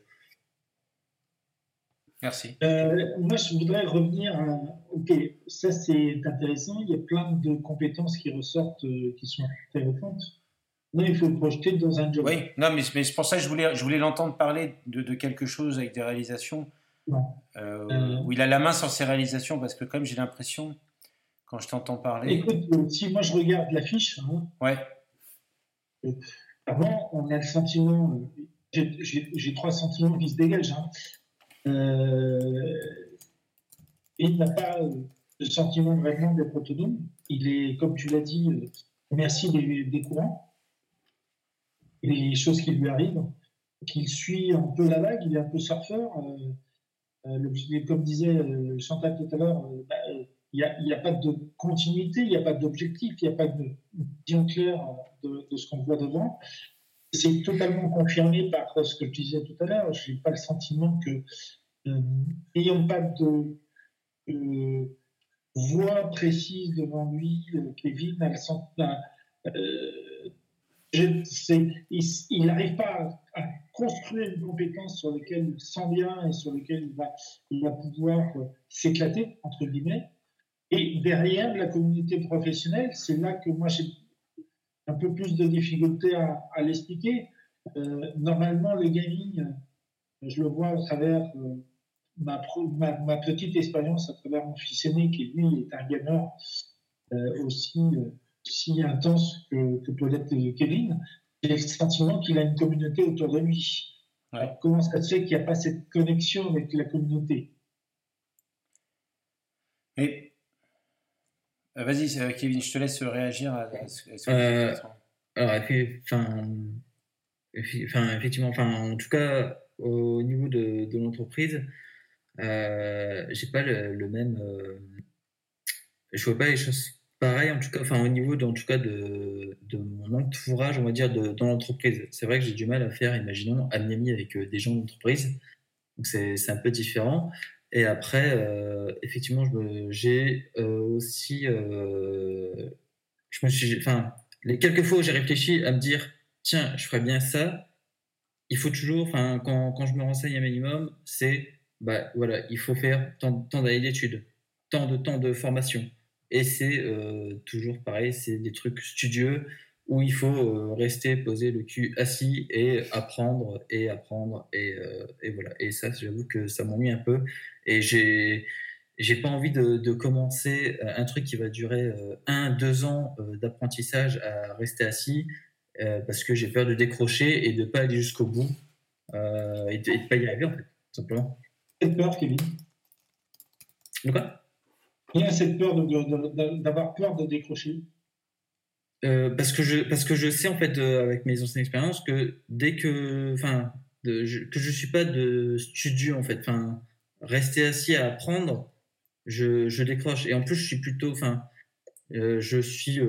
Merci. Euh, moi, je voudrais revenir à. Ok, ça c'est intéressant. Il y a plein de compétences qui ressortent, euh, qui sont intéressantes. Non, il faut le projeter dans un job. Oui, non, mais, mais c'est pour ça que je voulais, je voulais l'entendre parler de, de quelque chose avec des réalisations euh, Euh. où il a la main sur ses réalisations parce que comme j'ai l'impression, quand je t'entends parler, Écoute, euh, si moi je regarde l'affiche, hein, ouais, avant, on a le sentiment. j'ai- trois sentiments qui se dégagent. Hein. Il n'a pas le sentiment vraiment d'être autonome. Il est, comme tu l'as dit, merci des, des courants, les choses qui lui arrivent, qu'il suit un peu la vague, il est un peu surfeur. euh, euh, comme disait euh, Chantal tout à l'heure, bah, il n'y a, pas de continuité, il n'y a pas d'objectif, il n'y a pas de vision claire de, ce qu'on voit devant. C'est totalement confirmé par ce que je disais tout à l'heure. Je n'ai pas le sentiment que, euh, n'ayant pas de euh, voix précise devant lui, Kevin a le sentiment. Il n'arrive pas à, construire une compétence sur laquelle il sent bien et sur laquelle il va, pouvoir euh, s'éclater, entre guillemets. Et derrière, la communauté professionnelle, c'est là que moi j'ai un peu plus de difficulté à, l'expliquer. Euh, normalement, le gaming, euh, je le vois à travers ma, petite expérience, à travers mon fils aîné, qui lui est un gamer aussi, aussi intense que, que peut l'être Kevin. J'ai le sentiment qu'il a une communauté autour de lui. Ouais. Alors, comment ça se fait qu'il n'y a pas cette connexion avec la communauté? Et euh, vas-y, euh, Kevin, je te laisse réagir à, à ce, à ce que Euh, tu dis. Alors, effectivement, enfin, en tout cas, au niveau de, de l'entreprise, euh, j'ai pas le, le même. euh, je vois pas les choses pareilles, en tout cas, enfin, au niveau, de, en tout cas, de, mon entourage, on va dire, dans l'entreprise. C'est vrai que j'ai du mal à faire, imaginons, ami-ami avec euh, des gens d'entreprise. Donc, c'est un peu différent. Et après, euh, effectivement, j'ai euh, aussi. euh, je me suis. Enfin, les quelques fois où j'ai réfléchi à me dire tiens, je ferais bien ça, il faut toujours, enfin, quand, quand je me renseigne un minimum, c'est bah voilà, il faut faire tant, tant d'années d'études, tant de temps de formation. Et c'est euh, toujours pareil, c'est des trucs studieux où il faut euh, rester poser le cul assis et apprendre et apprendre et, euh, et voilà. Et ça, j'avoue que ça m'ennuie un peu. Et j'ai j'ai pas envie de, de commencer un truc qui va durer euh, un, deux ans euh, d'apprentissage à rester assis euh, parce que j'ai peur de décrocher et de pas aller jusqu'au bout et, de, de pas y arriver en fait, tout simplement. Cette peur, Kevin? De quoi? A cette peur d'avoir peur de décrocher? Euh, parce que je parce que je sais en fait euh, avec mes anciennes expériences que dès que enfin que je suis pas de studio en fait. Enfin rester assis à apprendre je, je décroche. Et en plus je suis plutôt enfin euh, je suis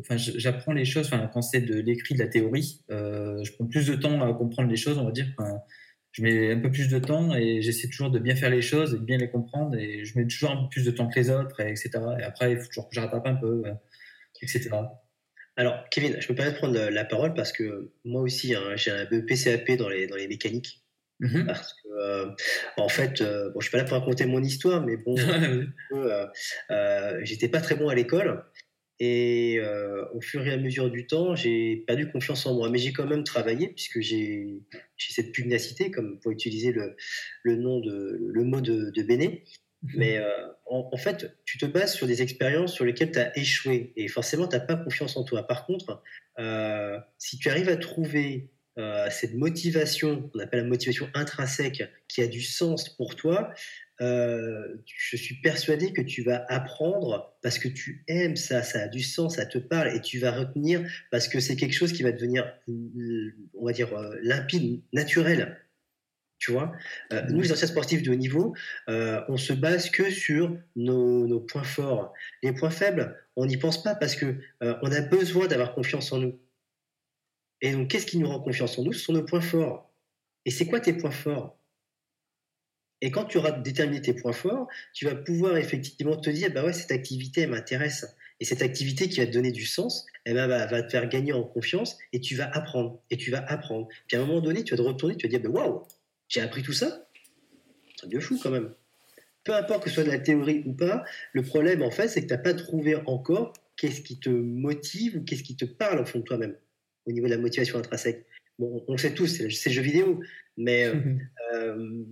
enfin j'apprends les choses. Enfin quand c'est de l'écrit de la théorie je prends plus de temps à comprendre les choses on va dire je mets un peu plus de temps et j'essaie toujours de bien faire les choses et de bien les comprendre et je mets toujours un peu plus de temps que les autres, et etc. Et après, il faut toujours que je rattrape un peu, euh, etc. Alors, Kevin, je permets de prendre la parole parce que moi aussi, hein, j'ai un BEP dans les, dans les mécaniques. Mhm. Parce que, euh, en fait, euh, bon, je suis pas là pour raconter mon histoire, mais bon, *laughs* euh, j'étais pas très bon à l'école. Et euh, au fur et à mesure du temps, j'ai perdu confiance en moi. Mais j'ai quand même travaillé, puisque j'ai cette pugnacité, comme pour utiliser le, le nom de, le mot de, de Béné. Mais euh, en, en fait, tu te bases sur des expériences sur lesquelles tu as échoué. Et forcément, tu n'as pas confiance en toi. Par contre, euh, si tu arrives à trouver cette motivation, qu'on appelle la motivation intrinsèque, qui a du sens pour toi, euh, je suis persuadé que tu vas apprendre parce que tu aimes ça, ça a du sens, ça te parle et tu vas retenir parce que c'est quelque chose qui va devenir, euh, on va dire, euh, limpide, naturel. Tu vois, Euh, nous les anciens sportifs de haut niveau, euh, on se base que sur nos, nos points forts. Les points faibles, on n'y pense pas parce que on a besoin d'avoir confiance en nous. Et donc, qu'est-ce qui nous rend confiance en nous? Ce sont nos points forts. Et c'est quoi tes points forts? Et quand tu auras déterminé tes points forts, tu vas pouvoir effectivement te dire, bah ouais, cette activité, elle m'intéresse. Et cette activité qui va te donner du sens, eh ben, va, va te faire gagner en confiance et tu vas apprendre. Et tu vas apprendre. Puis à un moment donné, tu vas te retourner, tu vas te dire, bah, waouh, j'ai appris tout ça Un truc de fou quand même. Peu importe que ce soit de la théorie ou pas, le problème en fait, c'est que tu n'as pas trouvé encore qu'est-ce qui te motive ou qu'est-ce qui te parle au fond de toi-même, au niveau de la motivation intrinsèque. Bon, on le sait tous, c'est c'est le jeu vidéo, mais euh, *laughs* euh,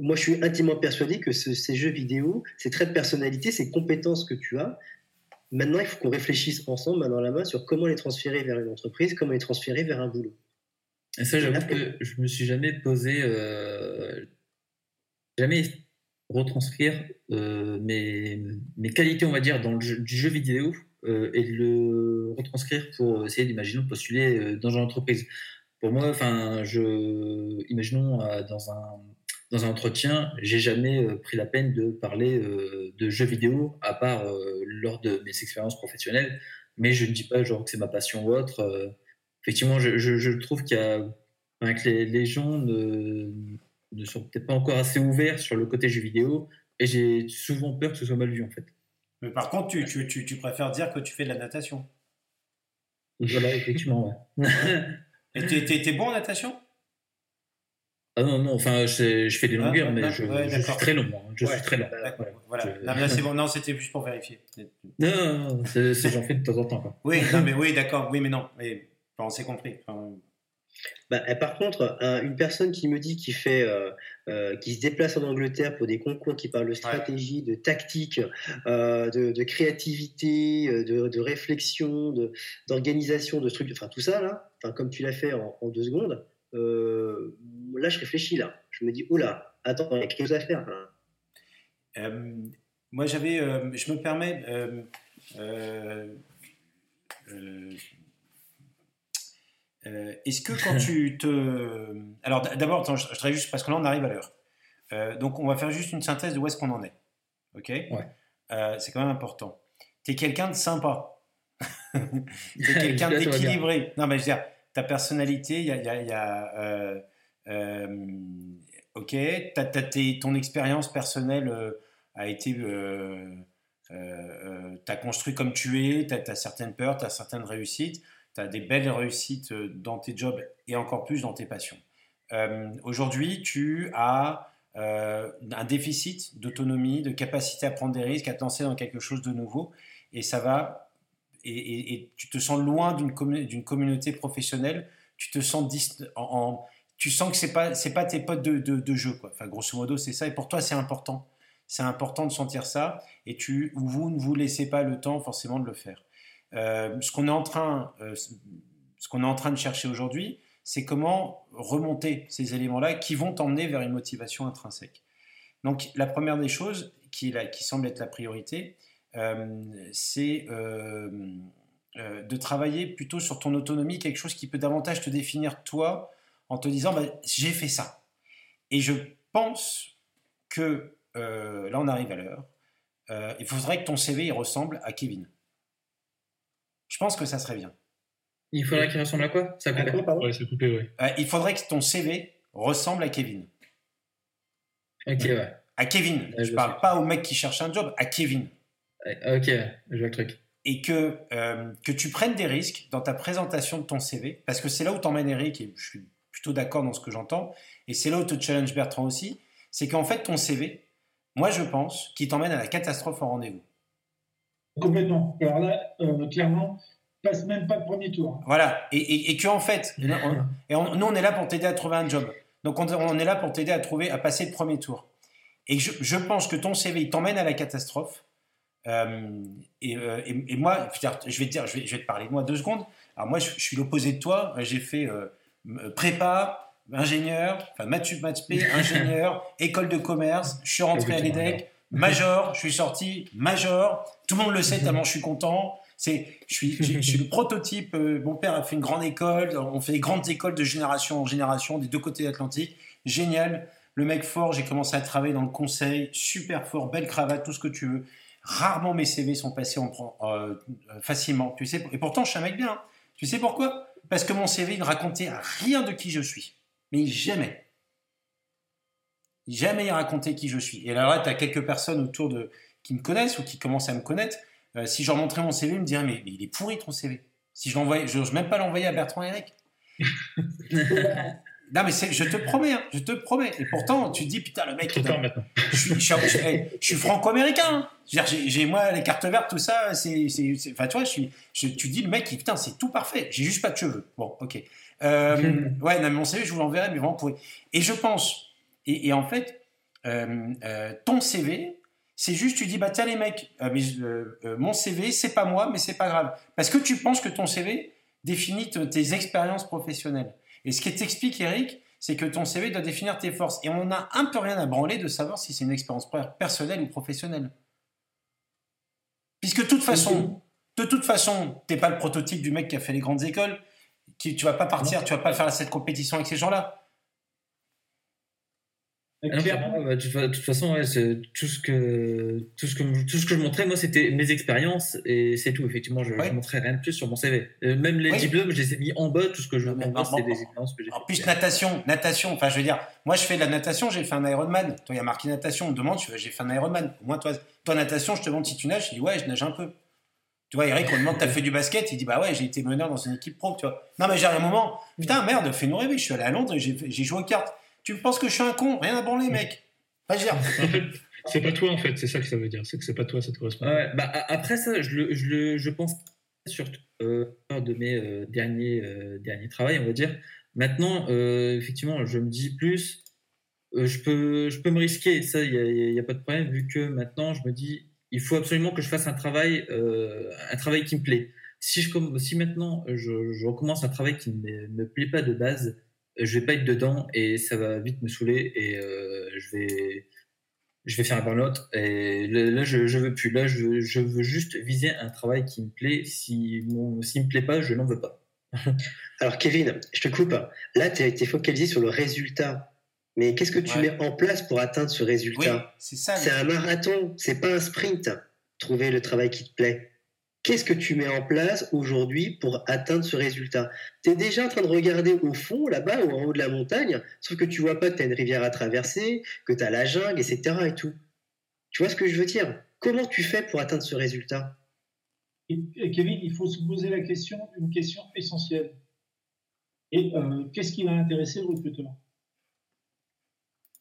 moi je suis intimement persuadé que ce- ces jeux vidéo, ces traits de personnalité, ces compétences que tu as, maintenant il faut qu'on réfléchisse ensemble, main dans la main, sur comment les transférer vers une entreprise, comment les transférer vers un boulot. Et ça, j'avoue que je me suis jamais posé, euh, jamais retranscrire euh, mes, mes qualités, on va dire, dans le jeu, du jeu vidéo euh, et de le retranscrire pour essayer d'imaginer postuler dans une entreprise. Pour moi, enfin, je, imaginons dans un dans un entretien, j'ai jamais euh, pris la peine de parler euh, de jeux vidéo à part euh, lors de mes expériences professionnelles. Mais je ne dis pas genre que c'est ma passion ou autre. effectivement, je, je, je trouve qu'il y a, enfin, que les, les gens ne, ne sont peut-être pas encore assez ouverts sur le côté jeu vidéo, et j'ai souvent peur que ce soit mal vu en fait. Mais par contre, tu, tu, tu, tu préfères dire que tu fais de la natation. Voilà, effectivement. Ouais. Et t'es bon en natation? Ah non, non, enfin, je, je fais des Ah, longueurs, ouais, mais ouais, je, ouais, je suis très long. hein, Je Ouais. suis très long. D'accord, Ouais. voilà. Je- Non, c'est *laughs* bon, non, c'était juste pour vérifier. Non, non, non, c'est- c'est- j'en fais de temps en temps. Quoi. Oui, non, mais *laughs* oui, d'accord, oui, mais non, mais enfin, on s'est compris. Enfin, Bah, par contre, un- une personne qui me dit qu'il fait, euh, euh, qui se déplace en Angleterre pour des concours qui parlent de stratégie, de tactique, euh, de, de créativité, euh, de, de réflexion, de- d'organisation, de, trucs, enfin tout ça là, enfin comme tu l'as fait en, en deux secondes, euh, là je réfléchis là, je me dis oh là, attends, il y a quelque chose à faire. là. Euh, moi, j'avais, euh, je me permets, euh, euh, est-ce que quand tu *laughs* te, alors d'abord, attends, je, je dirais juste parce que là on arrive à l'heure, donc on va faire juste une synthèse de où est-ce qu'on en est, ok? Euh, C'est quand même important. T'es quelqu'un de sympa. *laughs* T'es *laughs* quelqu'un d'équilibré. Non, mais je veux dire, ta personnalité, il y a, il y a- il y a, euh, ok, t'as- t'as tes- ton expérience personnelle euh, a été, euh, euh, euh, t'as construit comme tu es, t'as as certaines peurs, t'as certaines réussites, t'as des belles réussites dans tes jobs et encore plus dans tes passions. Aujourd'hui, tu as un déficit d'autonomie, de capacité à prendre des risques, à te dans quelque chose de nouveau, et ça va, et, tu te sens loin d'une commu- d'une communauté professionnelle, tu te sens en, en- tu sens que c'est pas pas tes potes de, de, jeu quoi. Enfin grosso modo c'est ça et pour toi c'est important. C'est important de sentir ça et tu ou vous ne vous laissez pas le temps forcément de le faire. Euh, ce qu'on est en train euh, ce est en train de chercher aujourd'hui, c'est comment remonter ces éléments-là qui vont t'emmener vers une motivation intrinsèque. Donc la première des choses qui, la- qui semble être la priorité, euh, c'est de travailler plutôt sur ton autonomie, quelque chose qui peut davantage te définir toi en te disant bah, j'ai fait ça. Et je pense que euh, là on arrive à l'heure. euh, il faudrait que ton CV il ressemble à Kevin. Je pense que ça serait bien. Il faudrait qu'il ressemble à quoi? Ça coupe. quoi, pardon? Ouais, c'est coupé, ouais. Euh, il faudrait que ton CV ressemble à Kevin. Ok, ouais. À Kevin. Ouais, je je parle sais. pas au mec qui cherche un job, à Kevin. Ok, je vois le truc. Et que, euh, que tu prennes des risques dans ta présentation de ton CV, parce que c'est là où t'emmènes Eric, et je suis plutôt d'accord dans ce que j'entends, et c'est là où te challenge Bertrand aussi, c'est qu'en fait, ton CV, moi je pense qu'il t'emmène à la catastrophe en rendez-vous. Complètement. Alors là, euh, clairement, passe même pas le premier tour. Voilà, et, et, et que en fait, on- et on- nous on est là pour t'aider à trouver un job. Donc on, on est là pour t'aider à trouver, à passer le premier tour. Et je, je pense que ton CV, il t'emmène à la catastrophe. Euh, et, euh, et- et moi, je vais te dire- je vais, te dire- je vais, je vais te parler de moi deux secondes. Alors moi, je, je suis l'opposé de toi. J'ai fait euh, prépa, ingénieur, enfin maths maths P, *laughs* ingénieur, école de commerce. Je suis rentré à l'EDEC, major. Je suis sorti major. Tout le monde le sait tellement je suis content. C'est, je suis, je, suis le *laughs* prototype. euh, mon père a fait une grande école. On fait des grandes écoles de génération en génération des deux côtés de l'Atlantique. Génial. Le mec fort. J'ai commencé à travailler dans le conseil. Super fort. Belle cravate, tout ce que tu veux. Rarement mes CV sont passés en, euh, euh, facilement. Tu sais, et pourtant, je suis un mec bien. hein. Tu sais pourquoi? Parce que mon CV ne racontait rien de qui je suis. Mais jamais. Jamais il racontait qui je suis. Et alors là, tu as quelques personnes autour de qui me connaissent ou qui commencent à me connaître. Euh, si je leur montrais mon CV, ils me diraient mais, il est pourri ton CV. Si je l'envoyais, je n'ose même pas l'envoyer à Bertrand Eric. *laughs* non mais je te promets, hein, je te promets. Et pourtant, tu te dis putain le mec. Tard maintenant. je suis, je suis- je suis- hey, je suis franco-américain. hein. J'ai, moi les cartes vertes, tout ça, c'est, enfin tu vois, je suis, je- tu dis le mec, il- putain, c'est tout parfait. J'ai juste pas de cheveux. Bon, ok. Euh, *laughs* ouais, non, mais mon CV, je vous l'enverrai, mais vraiment pourri. Et je pense, et, et en fait, euh, euh, ton CV, c'est juste, tu dis, bah tiens les mecs, mais, mon CV, c'est pas moi, mais c'est pas grave. Parce que tu penses que ton CV définit tes expériences professionnelles. Et ce qui t'explique, Eric, c'est que ton CV doit définir tes forces. Et on a un peu rien à branler de savoir si c'est une expérience per- personnelle ou professionnelle. Puisque de toute façon, de toute façon, t'es pas le prototype du mec qui a fait les grandes écoles. Qui, tu vas pas partir, tu vas pas faire cette compétition avec ces gens-là. Ah clairement, bah, de toute façon, ouais, tout ce que tout ce que tout ce que je montrais, moi, c'était mes expériences et c'est tout. Effectivement, je, Ouais. je montrais rien de plus sur mon CV. Euh, même les Oui. diplômes, je les ai mis en bas. Tout ce que je montrais, c'est des expériences que j'ai. En fait. plus, natation, natation. Enfin, je veux dire, moi, je fais de la natation, j'ai fait un Ironman. Toi, il y a marqué natation. On me demande, j'ai fait un Ironman. Moi, toi, toi, natation, je te demande si tu nages. Je dis, ouais, je nage un peu. Tu vois, Eric, on demande, t'as fait du basket? Il dit, bah ouais, j'ai été meneur dans une équipe pro, tu vois. Non, mais j'ai un moment, putain, merde, fais-nous rêver. Je suis allé à Londres et j'ai joué aux cartes. Tu penses que je suis un con? Rien à branler, mec. Pas dire. En fait, c'est pas toi en fait, c'est ça que ça veut dire. C'est que c'est pas toi, ça te correspond. Ouais, bah, après ça, je, le, je, le, je pense surtout euh, de mes euh, derniers, euh, derniers travails, on va dire. Maintenant, euh, effectivement, je me dis plus, euh, je, peux, je peux me risquer, ça, il n'y a, y a pas de problème, vu que maintenant, je me dis, il faut absolument que je fasse un travail, euh, un travail qui me plaît. Si, je, si maintenant, je, je recommence un travail qui ne me, me plaît pas de base, euh, je vais pas être dedans et ça va vite me saouler et euh, je vais je vais faire un burn-out et là, là, je, je veux plus. Là, je, je veux juste viser un travail qui me plaît. Si mon, s'il me plaît pas, je n'en veux pas. *laughs* Alors, Kevin, je te coupe. Là, tu as été focalisé sur le résultat. Mais qu'est-ce que tu Ouais. mets en place pour atteindre ce Oui, résultat c'est ça. C'est un marathon, c'est pas un sprint. Trouver le travail qui te plaît. Qu'est-ce que tu mets en place aujourd'hui pour atteindre ce résultat? Tu es déjà en train de regarder au fond, là-bas, ou en haut de la montagne, sauf que tu vois pas que tu as une rivière à traverser, que tu as la jungle, etc. Et tout. Tu vois ce que je veux dire? Comment tu fais pour atteindre ce résultat? Et- Kevin, il faut se poser la question, une question essentielle. Et euh, qu'est-ce qui va intéresser le recruteur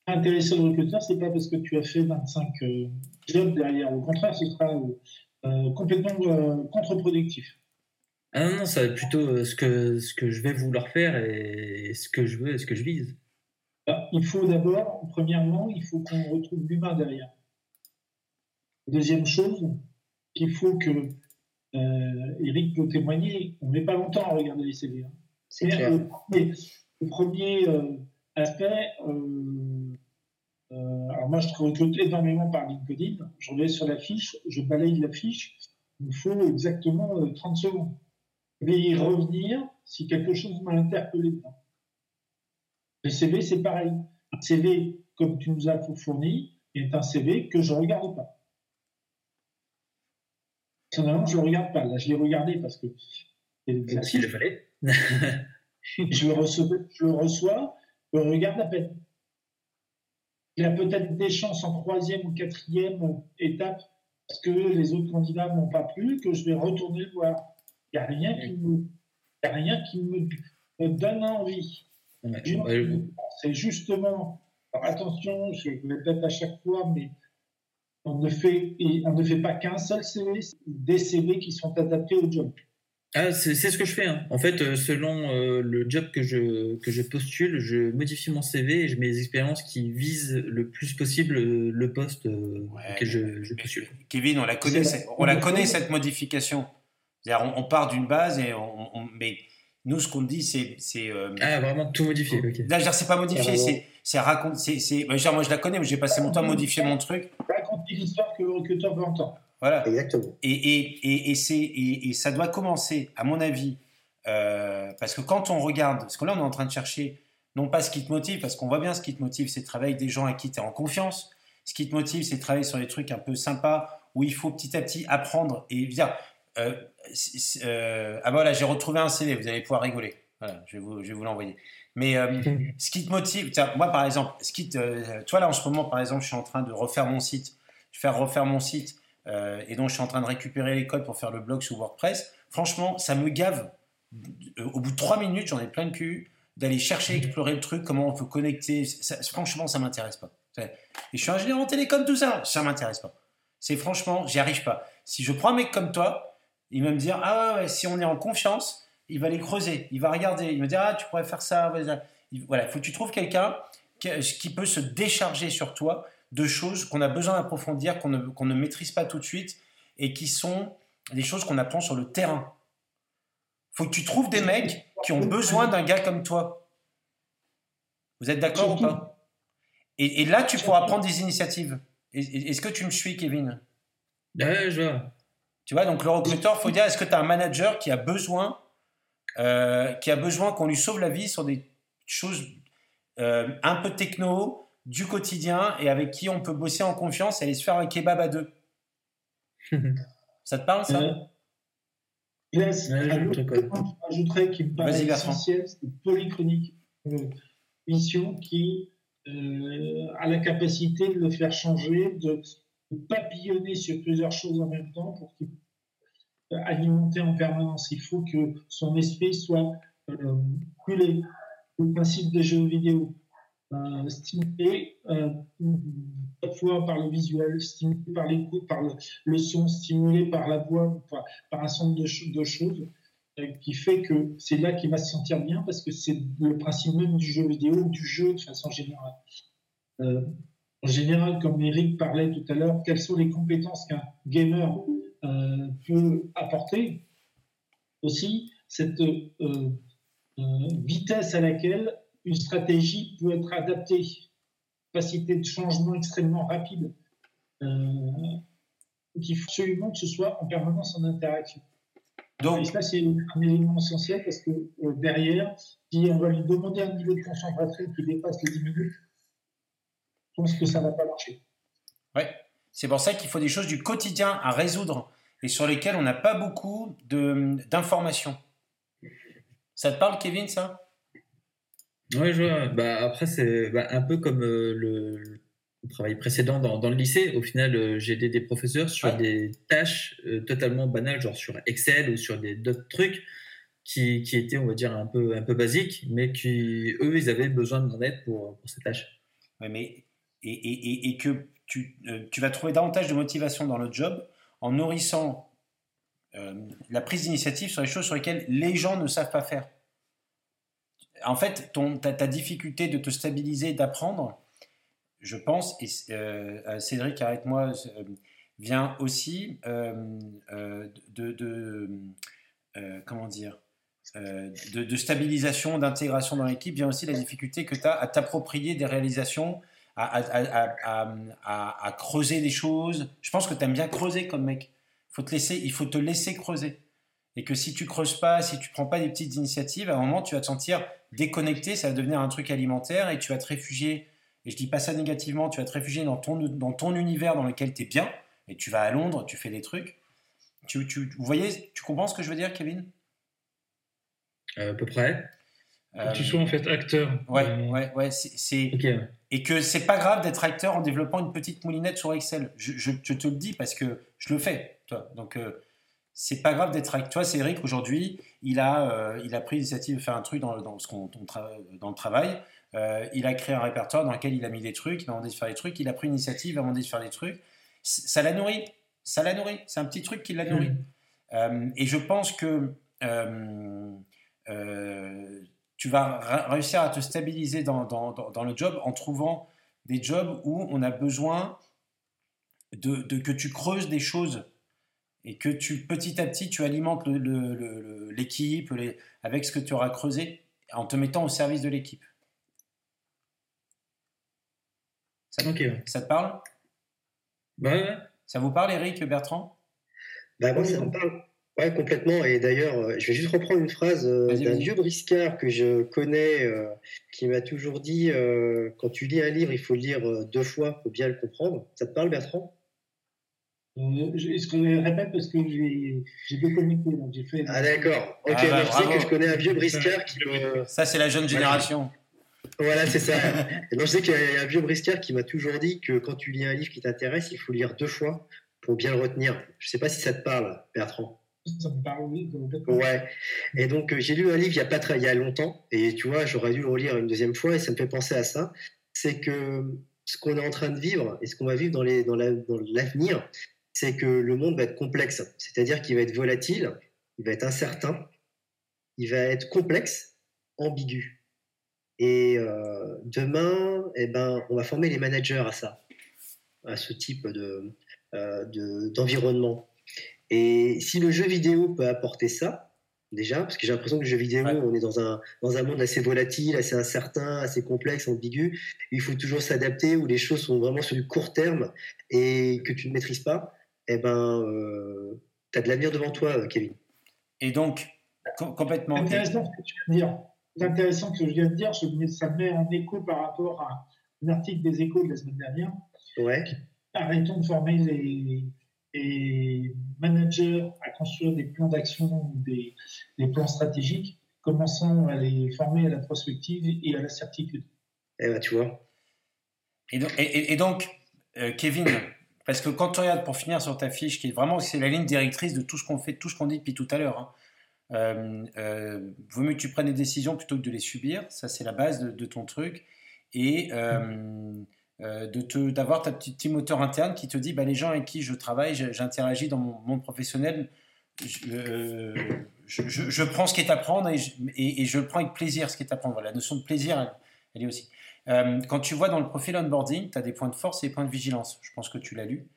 Intéresser le recruteur, c'est pas parce que tu as fait 25 euh, jobs derrière. Au contraire, ce sera euh, complètement euh, contre-productif. Ah non, non, ça va être plutôt euh, ce que, ce que je vais vouloir faire et ce que je veux et ce que je vise. Alors, il faut d'abord, premièrement, il faut qu'on retrouve l'humain derrière. Deuxième chose, il faut que, euh, Eric peut témoigner, on met pas longtemps à regarder les CV. hein. C'est. Le premier, le premier, euh, aspect, euh, euh, alors moi je recrute énormément par LinkedIn, je vais sur la fiche, je balaye la fiche, il me faut exactement euh, 30 secondes. Je vais y revenir si quelque chose m'a interpellé dedans. Le CV, c'est pareil. Un CV, comme tu nous as fourni, est un CV que je ne regarde pas. Personnellement, je ne le regarde pas. Là, je l'ai regardé parce que c'est S'il le l'exercice. fallait. *laughs* je le reçois, je le reçois euh, garde la peine. Il a peut-être des chances en troisième ou quatrième étape parce que les autres candidats n'ont pas plu, que je vais retourner le voir. Il n'y a rien qui me, y a rien qui me, me donne envie. C'est justement, alors attention, je le répète à chaque fois, mais on ne fait, on ne fait pas qu'un seul CV, des CV qui sont adaptés au job. Ah, c'est ce que je fais. hein. En fait, euh, selon euh, le job que je, que je postule, je modifie mon CV et je mets les expériences qui visent le plus possible euh, le poste euh, Ouais, auquel je, je postule. Kevin, on la connaît, on la connaît cette modification. C'est-à-dire, on, on part d'une base et on, on- mais nous, ce qu'on dit, c'est, c'est, euh, Ah, vraiment tout modifié. ok. là, je veux dire, c'est pas modifié, Carrément. c'est, c'est raconter, c'est, moi, je la connais, mais j'ai passé mon temps à modifier mon truc, Raconter l'histoire que recruteur veut entendre. Voilà. Exactement. Et, et, et, et c'est, et, et ça doit commencer, à mon avis, euh, parce que quand on regarde, parce que là, on est en train de chercher, non pas ce qui te motive, parce qu'on voit bien ce qui te motive, c'est de travailler avec des gens à qui tu es en confiance. Ce qui te motive, c'est de travailler sur des trucs un peu sympas, où il faut petit à petit apprendre et dire, euh, euh, ah bah voilà, j'ai retrouvé un CV, vous allez pouvoir rigoler. Voilà, je vais vous, vous l'envoyer. Mais euh, ce qui te motive, tiens, moi par exemple, ce qui te, euh, toi là en ce moment par exemple, je suis en train de refaire mon site, je vais faire refaire mon site, euh, et donc je suis en train de récupérer les codes pour faire le blog sous WordPress. Franchement, ça me gave. Euh, Au bout de trois minutes, j'en ai plein de cul d'aller chercher, explorer le truc, comment on peut connecter. Ça- franchement, ça m'intéresse pas. Et je suis ingénieur en télécom, tout ça, ça m'intéresse pas. C'est franchement, j'y arrive pas. Si je prends un mec comme toi, il va me dire ah ouais, ouais, si on est en confiance, il va les creuser, il va regarder, il va dire ah tu pourrais faire ça. vas-y. Il- Voilà, il faut que tu trouves quelqu'un qui peut se décharger sur toi de choses qu'on a besoin d'approfondir, qu'on ne, qu'on ne maîtrise pas tout de suite et qui sont des choses qu'on apprend sur le terrain. Faut que tu trouves des mecs qui ont besoin d'un gars comme toi. Vous êtes d'accord ou pas? Et, et là, tu pourras prendre des initiatives. Est-ce que tu me suis, Kevin? Ouais, je vois. Tu vois, donc le recruteur, faut dire, est-ce que tu as un manager qui a besoin, euh, qui a besoin qu'on lui sauve la vie sur des choses euh, un peu techno, du quotidien, et avec qui on peut bosser en confiance et aller se faire un kebab à deux. Ça te parle, ça Euh, Yes, Ouais, je un le autre truc, ouais. point que je rajouterais qui me paraît essentiel, c'est une polychronique. Mission qui euh, a la capacité de le faire changer, de, de papillonner sur plusieurs choses en même temps pour qu'il alimenter en permanence. Il faut que son esprit soit euh, brûlé. Le principe des jeux vidéo, euh, stimulé euh, par le visuel, stimulé par l'écoute, par le, son, stimulé par la voix, par, un ensemble de, de choses, euh, qui fait que c'est là qu'il va se sentir bien parce que c'est le principe même du jeu vidéo du jeu de façon générale. En général, comme Eric parlait tout à l'heure, quelles sont les compétences qu'un gamer peut apporter? Aussi, cette vitesse à laquelle une stratégie peut être adaptée, capacité de changement extrêmement rapide. Euh, il faut absolument que ce soit en permanence en interaction. Et Donc, ça, c'est un élément essentiel parce que euh, derrière, si on va lui demander un niveau de concentration qui dépasse les 10 minutes, je pense que ça ne va pas marcher. ouais, c'est pour ça qu'il faut des choses du quotidien à résoudre et sur lesquelles on n'a pas beaucoup d'informations. Ça te parle, Kevin, ça? Ouais, je vois. Bah, après, c'est bah, un peu comme euh, le, le travail précédent dans, dans le lycée. Au final, euh, j'ai aidé des professeurs sur Ouais. des tâches euh, totalement banales, genre sur Excel ou sur d'autres trucs qui, qui étaient, on va dire, un peu, un peu basiques, mais qui, eux, ils avaient besoin de mon aide pour, pour ces tâches. Ouais, mais et, et- et- que tu, tu vas trouver davantage de motivation dans le job en nourrissant la prise d'initiative sur les choses sur lesquelles les gens ne savent pas faire. En fait, ton, ta, difficulté de te stabiliser, d'apprendre, je pense, et euh, euh, Cédric, arrête-moi, euh, vient aussi de, comment dire, de, stabilisation, d'intégration dans l'équipe, vient aussi la difficulté que tu as à t'approprier des réalisations, à creuser des choses. Je pense que tu aimes bien creuser comme mec. Faut te laisser, il faut te laisser creuser. Et que si tu creuses pas, si tu prends pas des petites initiatives, à un moment, tu vas te sentir déconnecté, ça va devenir un truc alimentaire et tu vas te réfugier. Et je dis pas ça négativement, tu vas te réfugier dans ton, dans ton univers dans lequel tu es bien. Et tu vas à Londres, tu fais des trucs. Tu, tu, vous voyez, tu comprends ce que je veux dire, Kevin? Euh, à peu près. Que tu sois en fait acteur. Ouais, Euh, ouais, ouais. c'est- c'est Ok, ouais. et que c'est pas grave d'être acteur en développant une petite moulinette sur Excel. Je, je- je te le dis parce que je le fais. Toi. Donc euh, c'est pas grave d'être acteur. Toi, c'est Eric aujourd'hui, il a, euh, il a pris l'initiative de faire un truc dans, le- dans, ce qu'on- dans le travail. Euh, il a créé un répertoire dans lequel il a mis des trucs, il a demandé de faire des trucs, il a pris une initiative, il a demandé de faire des trucs. Ça l'a nourri. Ça l'a nourri. C'est un petit truc qui l'a nourri. Euh, et je pense que euh, tu vas réussir à te stabiliser dans, dans- dans- dans le job en trouvant des jobs où on a besoin de, de- que tu creuses des choses et que tu petit à petit tu alimentes le- le- le- le- l'équipe avec ce que tu auras creusé en te mettant au service de l'équipe. Ça, ça te parle? Bah ouais. Ça vous parle, Eric, Bertrand? Bah, moi, ça me parle. Ouais, complètement. Et d'ailleurs, euh, je vais juste reprendre une phrase euh, d'un vieux briscard que je connais, euh, qui m'a toujours dit euh, quand tu lis un livre, il faut le lire euh, deux fois pour bien le comprendre. Ça te parle, Bertrand? Euh, je- Est-ce je répète parce que j'ai j'ai déconnecté, donc j'ai fait. Ah, d'accord. Ok, Ah, bah, je sais que je connais un vieux briscard qui me. Ça, c'est la jeune génération. Voilà, c'est ça. Et donc, je sais qu'il y a un vieux briscard qui m'a toujours dit que quand tu lis un livre qui t'intéresse, il faut le lire deux fois pour bien le retenir. Je sais pas si ça te parle, Bertrand. Ça me parle, oui. Ouais. Et donc, euh, j'ai lu un livre il y a pas très, il y a longtemps, et tu vois, j'aurais dû le relire une deuxième fois, et ça me fait penser à ça. C'est que ce qu'on est en train de vivre et ce qu'on va vivre dans les, dans la- dans l'avenir, c'est que le monde va être complexe. C'est-à-dire qu'il va être volatile, il va être incertain, il va être complexe, ambigu. Et euh, demain, eh ben, on va former les managers à ça, à ce type de, euh, de- d'environnement. Et si le jeu vidéo peut apporter ça, déjà, parce que j'ai l'impression que le jeu vidéo, Ouais. on est dans un, dans un monde assez volatile, assez incertain, assez complexe, ambigu, il faut toujours s'adapter, où les choses sont vraiment sur du court terme et que tu ne maîtrises pas, eh ben, euh, tu as de l'avenir devant toi, euh, Kevin. Et donc, com- complètement. C'est intéressant ce que tu viens de dire. C'est intéressant ce que je viens de dire. Ça me met en écho par rapport à un article des échos de la semaine dernière. Ouais, Arrêtons de former les, les managers à construire des plans d'action ou des, des plans stratégiques. Commençons à les former à la prospective et à la certitude. eh ben, tu vois. Et donc, et- et- et donc, euh, Kevin, parce que quand tu regardes pour finir sur ta fiche, qui est vraiment c'est la ligne directrice de tout ce qu'on fait, tout ce qu'on dit depuis tout à l'heure. Hein, euh, euh, vaut mieux que tu prennes des décisions plutôt que de les subir. Ça, c'est la base de, ton truc. Et euh, euh, d'avoir ta petite petit moteur interne qui te dit bah, les gens avec qui je travaille, j'interagis dans mon monde professionnel, je, prends ce qui est à prendre et je, et, prends avec plaisir, ce qui est à prendre. La notion de plaisir, elle est aussi. Euh, quand tu vois dans le profil onboarding, tu as des points de force et des points de vigilance. Je pense que tu l'as lu.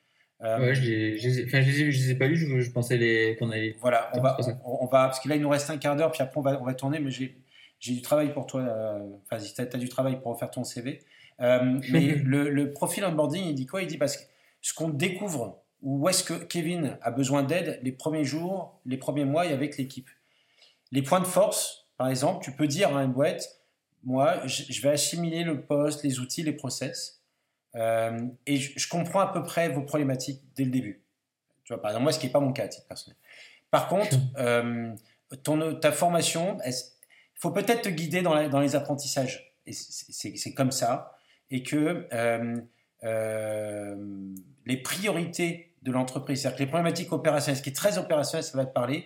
Euh, Ouais, je ai- enfin, je les les ai pas lus, je, je pensais qu'on allait. Voilà, on va, on, on parce que là il nous reste un quart d'heure, puis après on va, on va tourner, mais j'ai, j'ai du travail pour toi. Enfin, tu as, du travail pour refaire ton CV. Euh, *laughs* mais le, le profil onboarding, il dit quoi? Il dit parce que ce qu'on découvre, où est-ce que Kevin a besoin d'aide les premiers jours, les premiers mois et avec l'équipe. Les points de force, par exemple, tu peux dire à une boîte, moi, je, vais assimiler le poste, les outils, les process, euh, et je, comprends à peu près vos problématiques dès le début. Tu vois, par exemple, moi, ce qui n'est pas mon cas à titre personnel. Par contre, *laughs* euh, ton, ta formation, il faut peut-être te guider dans, la- dans les apprentissages. Et c'est- comme ça. Et que euh, les priorités de l'entreprise, c'est-à-dire que les problématiques opérationnelles, ce qui est très opérationnel, ça va te parler.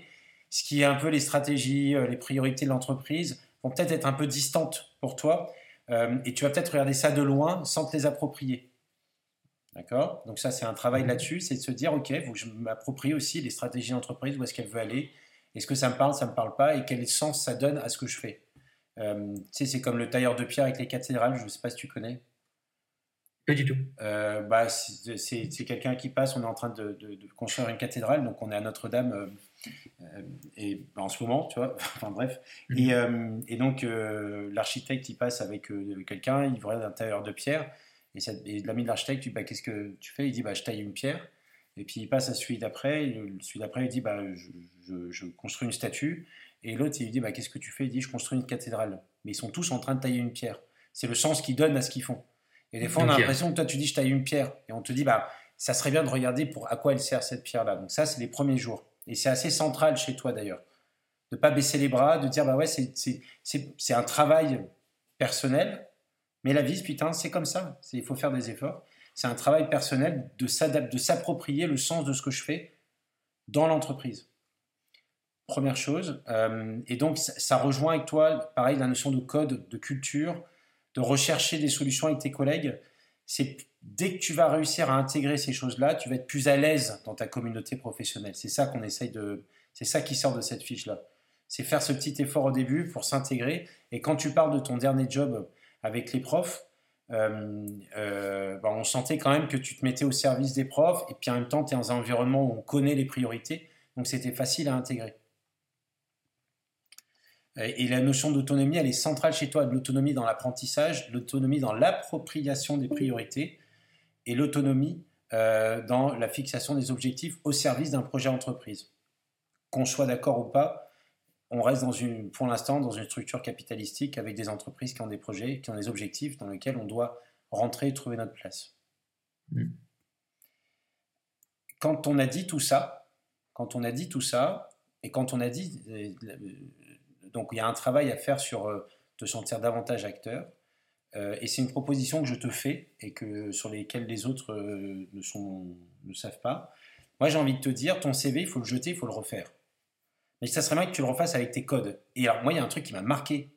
Ce qui est un peu les stratégies, les priorités de l'entreprise vont peut-être être un peu distantes pour toi. Euh, et tu vas peut-être regarder ça de loin sans te les approprier. D'accord? Donc ça, c'est un travail là-dessus, c'est de se dire, OK, faut que je m'approprie aussi les stratégies d'entreprise, où est-ce qu'elle veut aller, est-ce que ça me parle, ça me parle pas, et quel sens ça donne à ce que je fais? Euh, tu sais, c'est comme le tailleur de pierre avec les cathédrales, je ne sais pas si tu connais. Pas du tout. Euh, bah, c'est quelqu'un qui passe, on est en train de, de- de construire une cathédrale, donc on est à Notre-Dame, et bah, en ce moment, tu vois, *laughs* enfin bref. Et, euh, et donc euh, l'architecte, il passe avec euh, quelqu'un, il voit un tailleur de pierre, et, et l'ami de l'architecte, dit, bah, qu'est-ce que tu fais? Il dit, bah, je taille une pierre, et puis il passe à celui d'après, celui d'après, il dit, bah, je, je- je construis une statue, et l'autre, il lui dit, bah, qu'est-ce que tu fais? Il dit, je construis une cathédrale. Mais ils sont tous en train de tailler une pierre. C'est le sens qu'ils donnent à ce qu'ils font. Et des fois, on a l'impression que toi, tu dis, je taille une pierre. Et on te dit, bah, ça serait bien de regarder pour à quoi elle sert cette pierre-là. Donc, ça, c'est les premiers jours. Et c'est assez central chez toi, d'ailleurs. de pas baisser les bras, de dire bah ouais, c'est- un travail personnel, mais la vie, putain, c'est comme ça. Il faut faire des efforts. C'est un travail personnel de de s'approprier le sens de ce que je fais dans l'entreprise. Première chose. Euh, et donc, ça rejoint avec toi, pareil, la notion de code, de culture, de rechercher des solutions avec tes collègues. C'est dès que tu vas réussir à intégrer ces choses-là, tu vas être plus à l'aise dans ta communauté professionnelle. C'est ça qu'on essaye de. C'est ça qui sort de cette fiche-là. C'est faire ce petit effort au début pour s'intégrer. Et quand tu parles de ton dernier job avec les profs, euh, euh, bah, on sentait quand même que tu te mettais au service des profs et puis en même temps, tu es dans un environnement où on connaît les priorités. Donc c'était facile à intégrer. Et la notion d'autonomie, elle est centrale chez toi, de l'autonomie dans l'apprentissage, l'autonomie dans l'appropriation des priorités et l'autonomie euh, dans la fixation des objectifs au service d'un projet entreprise. Qu'on soit d'accord ou pas, on reste dans une, pour l'instant dans une structure capitalistique avec des entreprises qui ont des projets, qui ont des objectifs dans lesquels on doit rentrer et trouver notre place. Mm. Quand on a dit tout ça, quand on a dit tout ça, et quand on a dit, euh, donc il y a un travail à faire sur euh, te sentir davantage acteur, euh, et c'est une proposition que je te fais et que sur lesquelles les autres euh, ne, sont, ne savent pas. Moi, j'ai envie de te dire, ton CV, il faut le jeter, il faut le refaire. Mais ça serait bien que tu le refasses avec tes codes. Et alors, moi, il y a un truc qui m'a marqué,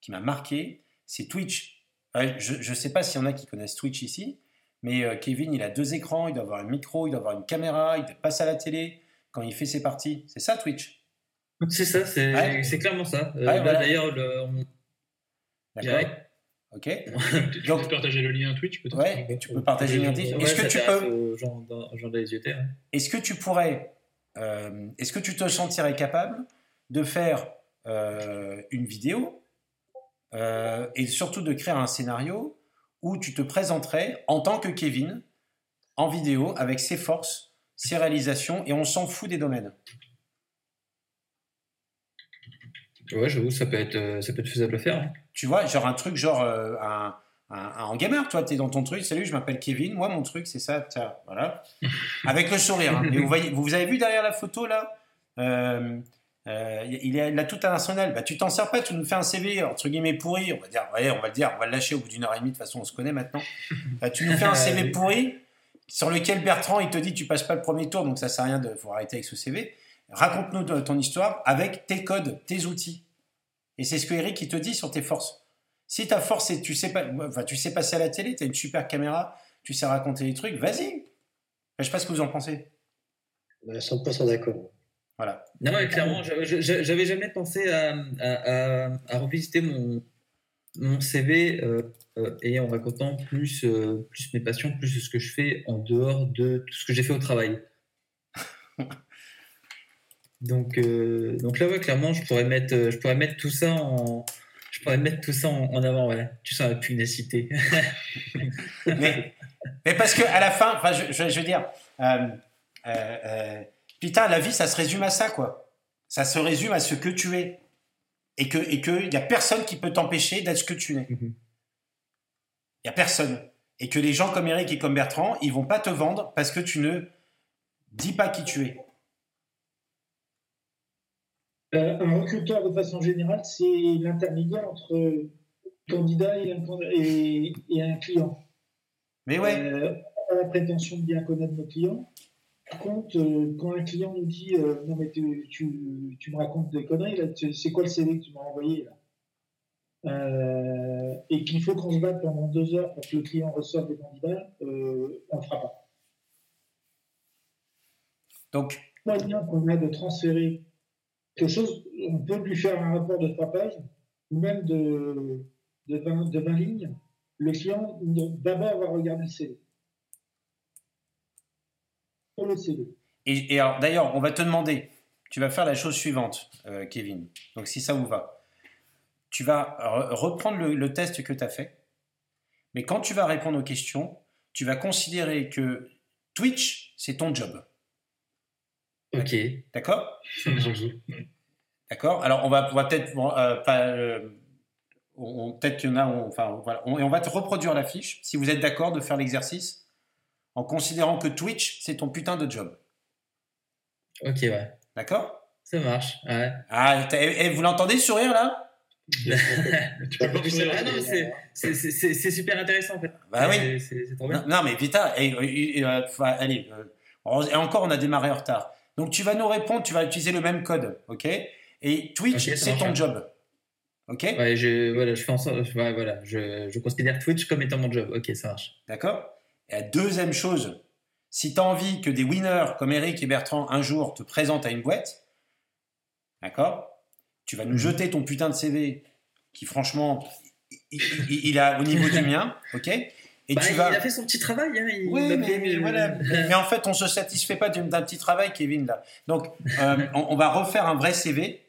qui m'a marqué, c'est Twitch. Je ne sais pas s'il y en a qui connaissent Twitch ici, mais Kevin, il a deux écrans, il doit avoir un micro, il doit avoir une caméra, il passe à la télé quand il fait ses parties. C'est ça, Twitch? C'est ça, c'est Ouais. clairement ça. Euh, Ouais, voilà. D'ailleurs, le- on-. Ok. *laughs* Tu Donc- peux partager le lien Twitch peut-être Ouais, tu peux partager le lien Twitch. Est-ce que tu peux hein. Est-ce que tu pourrais, euh, est-ce que tu te sentirais capable de faire euh, une vidéo et surtout de créer un scénario où tu te présenterais en tant que Kevin en vidéo avec ses forces, ses réalisations et on s'en fout des domaines? Ouais, j'avoue, ça peut être, euh, ça peut être faisable à faire. hein. Tu vois, genre un truc genre euh, un, un, un gamer, toi, tu es dans ton truc, salut, je m'appelle Kevin, moi mon truc c'est ça, tiens, voilà. *laughs* Avec le sourire. hein. Et vous, voyez, vous avez vu derrière la photo là euh, euh, il est là tout international. Bah, tu t'en sers pas, tu nous fais un CV entre guillemets pourri. On va dire, ouais, on va le dire, on va le lâcher au bout d'une heure et demie. De toute façon, on se connaît maintenant. *laughs* Bah, tu nous fais un CV pourri sur lequel Bertrand il te dit tu passes pas le premier tour, donc ça sert à rien de faut arrêter avec ce CV. Raconte-nous ton histoire avec tes codes, tes outils. Et c'est ce que Eric il te dit sur tes forces. Si ta force c'est tu sais pas, enfin, tu sais passer à la télé, tu as une super caméra, tu sais raconter des trucs, vas-y. Je sais pas ce que vous en pensez. Euh, 100% d'accord. Voilà. Non, ouais, clairement, j'avais jamais pensé à, à, à- à revisiter mon, mon CV euh, euh, et en racontant plus, euh, plus mes passions, plus ce que je fais en dehors de tout ce que j'ai fait au travail. *laughs* Donc, euh, donc là, ouais, clairement, je pourrais mettre, euh, je pourrais mettre tout ça en, je pourrais mettre tout ça en, en avant. Ouais. Tu sens la pugnacité. *laughs* mais, mais parce que à la fin, enfin, je, je- je veux dire, euh, putain, la vie, ça se résume à ça, quoi. Ça se résume à ce que tu es. Et que et que y a personne qui peut t'empêcher d'être ce que tu es. Il Mhm. y a personne. Et que les gens comme Eric et comme Bertrand, ils vont pas te vendre parce que tu ne dis pas qui tu es. Euh, un recruteur, de façon générale, c'est l'intermédiaire entre le candidat et un, et- et un client. Mais ouais, Euh, on a la prétention de bien connaître nos clients. Par contre, euh, quand un client nous dit euh, Non, mais tu, tu- tu me racontes des conneries, là, c'est quoi le CV que tu m'as envoyé là? Euh, Et qu'il faut qu'on se batte pendant deux heures pour que le client reçoive des candidats, euh, on ne le fera pas. donc moyen qu'on a de transférer quelque chose, on peut lui faire un rapport de trois pages, ou même de, de, 20, de 20 lignes. Le client, d'abord, va regarder le CV. Et, d'ailleurs, on va te demander, tu vas faire la chose suivante, euh, Kevin. Donc, si ça vous va, tu vas re- reprendre le, le test que tu as fait, mais quand tu vas répondre aux questions, tu vas considérer que Twitch, c'est ton job. Ok. D'accord? D'accord Alors, on va, peut-être euh, euh, on- on- peut-être qu'il y en a. on- enfin, voilà. On- et on va te reproduire la fiche, si vous êtes d'accord de faire l'exercice, en considérant que Twitch, c'est ton putain de job. Ok, ouais. D'accord? Ça marche. Ouais. Ah, t'as- eh, vous l'entendez sourire là? *laughs* Ah non, mais c'est- super intéressant en fait. Bah oui. C'est- trop bien. Non, non, mais putain, eh, eh, eh, euh, enfin, allez, euh, et encore on a démarré en retard. Donc tu vas nous répondre, tu vas utiliser le même code, ok? Et Twitch, c'est ton job, ok? Ouais, je, voilà, je fais en sorte, ouais, voilà, je, je considère Twitch comme étant mon job. Ok, ça marche. D'accord? Et la deuxième chose, si tu as envie que des winners comme Eric et Bertrand un jour te présentent à une boîte, d'accord? Tu vas nous jeter ton putain de CV qui franchement, il, il- il a au niveau du mien, ok? Et Bah, tu il vas... a fait son petit travail. Hein, il Oui, m'a mais, *laughs* mais voilà. mais en fait, on se satisfait pas d'un petit travail, Kevin, là. Donc, euh, on, on va refaire un vrai CV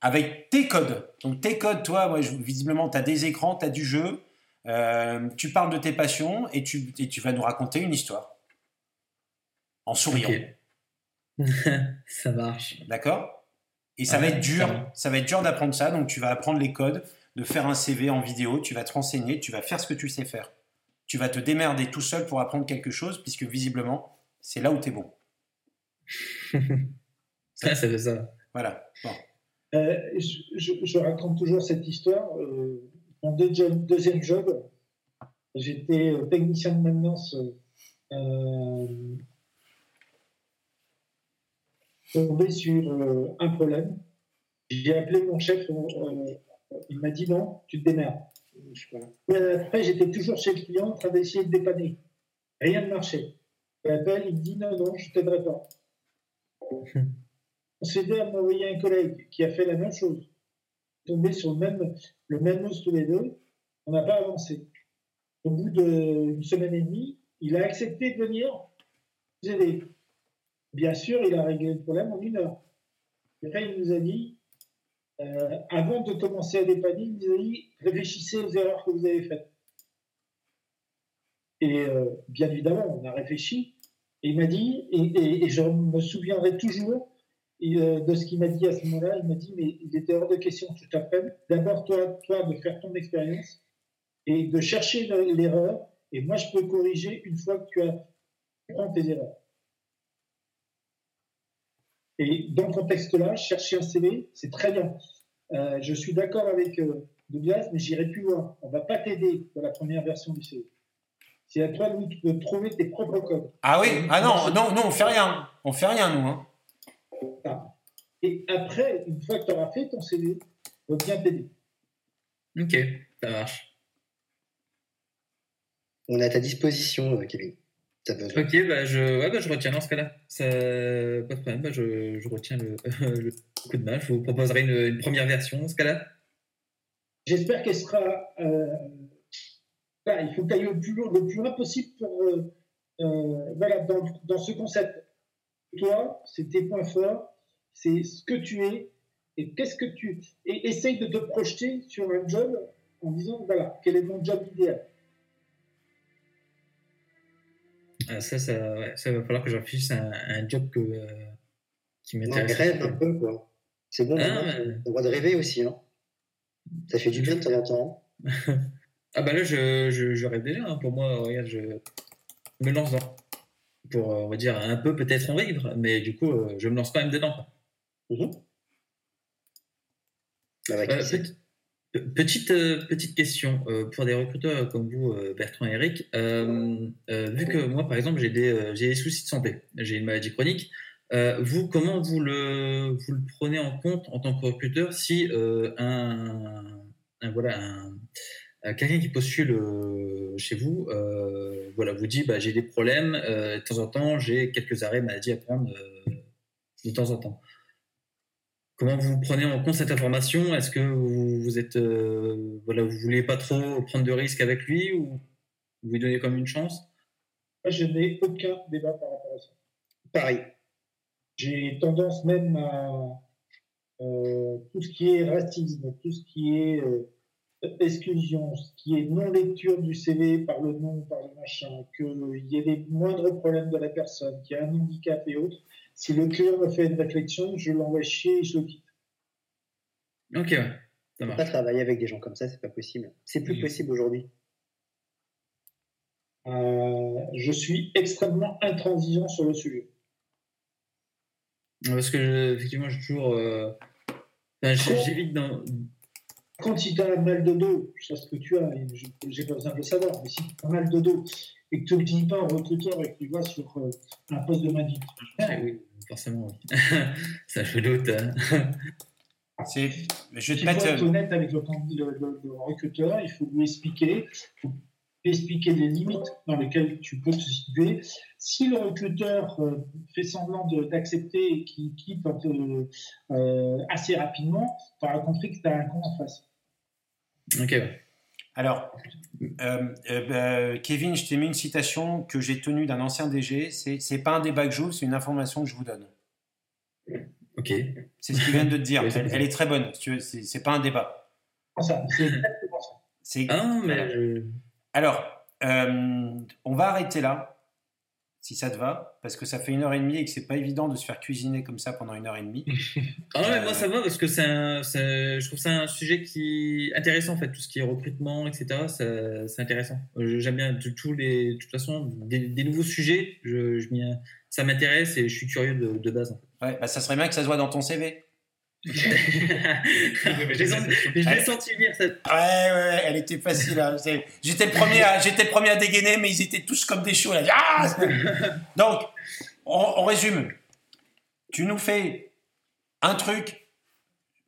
avec tes codes. Donc, tes codes, toi, ouais, visiblement, tu as des écrans, tu as du jeu, euh, tu parles de tes passions et tu, et tu vas nous raconter une histoire. En souriant. *laughs* Ça marche. D'accord? Et ça Ouais, va être dur. Ça va être dur d'apprendre ça. Donc, tu vas apprendre les codes, de faire un CV en vidéo, tu vas te renseigner, tu vas faire ce que tu sais faire. Tu vas te démerder tout seul pour apprendre quelque chose, puisque visiblement, c'est là où tu es bon. Ça, ça fait ça. Voilà. Bon. Euh, je, je- je raconte toujours cette histoire. Euh, mon deuxième, deuxième job, j'étais technicien de maintenance. Euh, tombé sur euh, un problème. J'ai appelé mon chef. euh, il m'a dit non, tu te démerdes. Je sais pas. Mais Après, j'étais toujours chez le client en train d'essayer de dépanner. Rien ne marchait. Il m'appelle, il me dit non, non, je t'aiderai pas. On s'est aidé à m'envoyer un collègue qui a fait la même chose. Tombé sur le même, le même os tous les deux. On n'a pas avancé. Au bout d'une semaine et demie, il a accepté de venir nous aider. Bien sûr, il a réglé le problème en une heure. Après, il nous a dit, euh, avant de commencer à dépanner, il nous a dit, réfléchissez aux erreurs que vous avez faites. Et euh, bien évidemment, on a réfléchi. Et il m'a dit, et, je me souviendrai toujours euh, de ce qu'il m'a dit à ce moment-là. Il m'a dit, mais il était hors de question que t'apprenne. D'abord, toi, toi, de faire ton expérience et de chercher le- l'erreur. Et moi, je peux corriger une fois que tu as prends tes erreurs. Et dans ce contexte-là, chercher un CV, c'est très bien. Euh, je suis d'accord avec euh, Douglas, mais j'irai plus loin. On ne va pas t'aider dans la première version du CV. C'est à toi de, de trouver tes propres codes. Ah oui? Ah non, non, non, on fait rien. On fait rien, nous. Hein. Ah. Et après, une fois que tu auras fait ton CV, on va bien t'aider. Ok, ça marche. On est à ta disposition, euh, Kevin. Ok, bah je, ouais, bah je retiens dans ce cas-là. Ça, pas de problème, bah je, je retiens le, *laughs* le coup de main. Je vous proposerai une, une première version dans ce cas-là. J'espère qu'elle sera. euh, il faut que tu ailles le plus, loin, le plus loin possible pour. euh, euh, voilà, dans, dans ce concept. Toi, c'est tes points forts, c'est ce que tu es, et qu'est-ce que tu. Et essaye de te projeter sur un job en disant voilà, quel est mon job idéal. Ah, ça, ça, ouais, ça va falloir que à un, un job que, euh, qui m'intéresse. rêve un peu, quoi. C'est bon, Ah, mais- t'as le droit de rêver aussi. Hein. Ça fait du bien de temps en temps. *laughs* Ah bah là, je, je, je rêve déjà. hein. Pour moi, regarde, je me lance dans. Pour, euh, on va dire, un peu peut-être en vivre, mais du coup, euh, je me lance quand même dedans. quoi. Bah, bah, Petite, euh, petite question euh, pour des recruteurs comme vous, euh, Bertrand et Eric. Vu que moi, par exemple, j'ai des, soucis de santé, j'ai une maladie chronique, vous, comment vous le, prenez en compte en tant que recruteur si un, quelqu'un qui postule chez vous voilà, vous dit bah, j'ai des problèmes, de temps en temps, j'ai quelques arrêts maladie à prendre de temps en temps? Comment vous prenez en compte cette information? Est-ce que vous, vous êtes euh, voilà, vous voulez pas trop prendre de risques avec lui ou vous lui donnez comme une chance? Je n'ai aucun débat par rapport à ça. Pareil. J'ai tendance même à euh, tout ce qui est racisme, tout ce qui est euh, exclusion, ce qui est non-lecture du CV par le nom, par le machin, qu'il y ait les moindres problèmes de la personne, qu'il y a un handicap et autres. Si le client me fait une réflexion, je l'envoie chier et je le quitte. Ok, ça Pas marche. travailler avec des gens comme ça, c'est pas possible. C'est plus Oui. possible aujourd'hui. Euh, je suis extrêmement intransigeant sur le sujet. Parce que je- effectivement, j'ai toujours. euh, J'évite dans. Si tu as un mal de dos, je sais ce que tu as, j'ai pas besoin de le savoir, mais si tu as un mal de dos et que tu ne le dis pas au recruteur et que tu vas sur euh, un poste de main Ah oui, forcément, oui. *laughs* Ça, je doute. hein. C'est, je vais Il te faut mettre. être honnête avec le, le- le- le recruteur, il faut lui expliquer, il faut lui expliquer les limites dans lesquelles tu peux te situer. Si le recruteur euh, fait semblant de- d'accepter et qu'il quitte euh, euh, assez rapidement, tu auras compris que tu as un con en face. Ok, ouais. Alors, euh, euh, bah, Kevin, je t'ai mis une citation que j'ai tenue d'un ancien DG. C'est, c'est pas un débat que j'ouvre, c'est une information que je vous donne. Ok. C'est ce qu'il vient de te dire. *laughs* Elle, elle est très bonne. si veux, C'est, pas un débat. Ça, *laughs* C'est exactement ça. C'est, Ah mais. Alors, euh, on va arrêter là, si ça te va, parce que ça fait une heure et demie et que c'est pas évident de se faire cuisiner comme ça pendant une heure et demie. *laughs* Ah non, mais moi ça va parce que c'est je trouve ça un sujet qui intéressant en fait, tout ce qui est recrutement, etc. C'est intéressant. Euh, J'aime bien de, tous les, de toute façon des, des nouveaux sujets. Je, je ça m'intéresse et je suis curieux de, de base. En Ouais, bah, ça serait bien que ça se voit dans ton CV. *laughs* *laughs* je l'ai senti, venir cette. Ouais, ouais, elle était facile. hein. J'étais le premier, à, j'étais le premier à dégainer, mais ils étaient tous comme des là. Ah *laughs* Donc, on, on résume. Tu nous fais un truc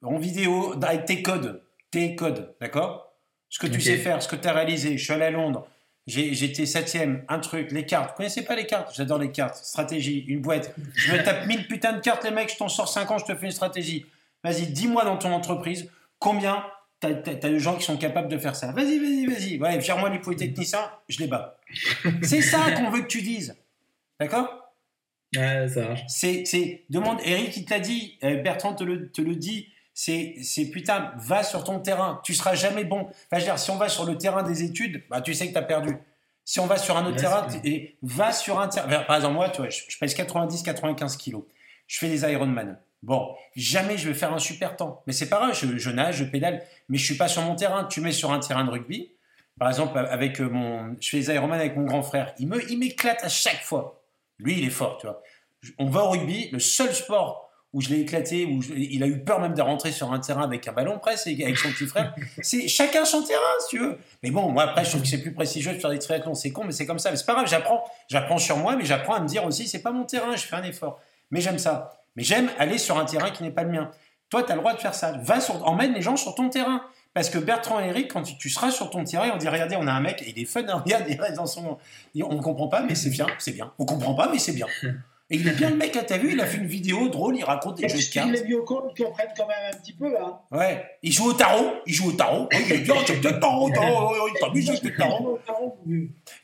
en vidéo avec tes codes, tes codes, d'accord? Ce que tu sais faire, ce que tu as réalisé. Je suis allé à Londres. J'étais septième, un truc, les cartes. Vous connaissez pas les cartes? J'adore les cartes. Stratégie, une boîte. Je me tape 1000 putains de cartes, les mecs, je t'en sors 5 ans, je te fais une stratégie. Vas-y, dis-moi dans ton entreprise combien t'as as, de gens qui sont capables de faire ça. Vas-y, vas-y, vas-y. Ouais, vire-moi les polytechniciens, je les bats. C'est ça qu'on veut que tu dises. D'accord? Ouais, ça marche. C'est, c'est, demande, Eric, il te l'a dit, euh, Bertrand te le, te le dit, c'est, c'est putain, va sur ton terrain, tu seras jamais bon. Enfin, je veux dire, si on va sur le terrain des études, bah, tu sais que tu as perdu. Si on va sur un autre Ouais, terrain, et va sur un terrain. Par exemple, moi, tu vois, je, je pèse 90-95 kilos. Je fais des Ironman. Bon, jamais je vais faire un super temps. Mais c'est pas grave, je, je nage, je pédale, mais je suis pas sur mon terrain. Tu mets sur un terrain de rugby, par exemple, avec euh, mon. Je fais des Ironman avec mon grand frère. Il me, il m'éclate à chaque fois. Lui, il est fort, tu vois. On va au rugby, le seul sport où je l'ai éclaté, où je- il a eu peur même de rentrer sur un terrain avec un ballon presse et avec son petit frère. *laughs* C'est chacun son terrain, si tu veux. Mais bon, moi après, je trouve que c'est plus prestigieux de faire des triathlons. C'est con, mais c'est comme ça. Mais c'est pas grave, j'apprends, j'apprends sur moi, mais j'apprends à me dire aussi, c'est pas mon terrain, je fais un effort. Mais j'aime ça. Mais j'aime aller sur un terrain qui n'est pas le mien. Toi, tu as le droit de faire ça. Va sur, emmène les gens sur ton terrain. Parce que Bertrand et Eric, quand tu, tu seras sur ton terrain, on dit regardez, on a un mec, il est fun, hein, regarde, il reste dans son. On ne comprend pas, mais c'est bien, c'est bien. On comprend pas, mais c'est bien. Et il est bien le mec, hein, t'as vu, il a fait une vidéo drôle, il raconte des de Est-ce cartes. qu'il les biocons qui comprennent quand même un petit peu là Ouais, il joue au tarot, il joue au tarot. Oh, il est bien, c'est peut-être tarot, tarot, oh, il t'amuse avec le tarot.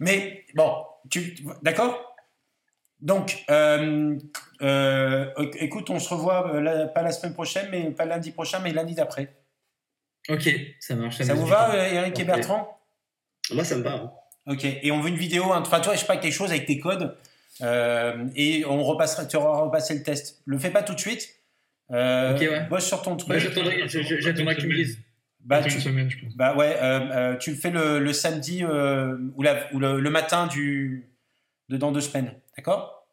Mais bon, tu, d'accord? Donc, euh, euh, écoute, on se revoit euh, la- pas la semaine prochaine, mais pas lundi prochain, mais lundi d'après. Ok, ça marche. Ça vous va, euh, Eric et. Bertrand? Moi, ça me va. hein. Ok, et on veut une vidéo, un, enfin, toi, je sais pas, quelque chose avec tes codes, euh, et on repassera, tu auras repassé le test. Le fais pas tout de suite. Euh, Ok, ouais. Bosse sur ton truc. Bah, J'attendrai j'attendrai qu'ils me disent. Bah, Attends tu- une semaine, je pense. Bah ouais, euh, euh, tu le fais le, le samedi euh, ou, la- ou le, le matin du, de dans deux semaines, d'accord?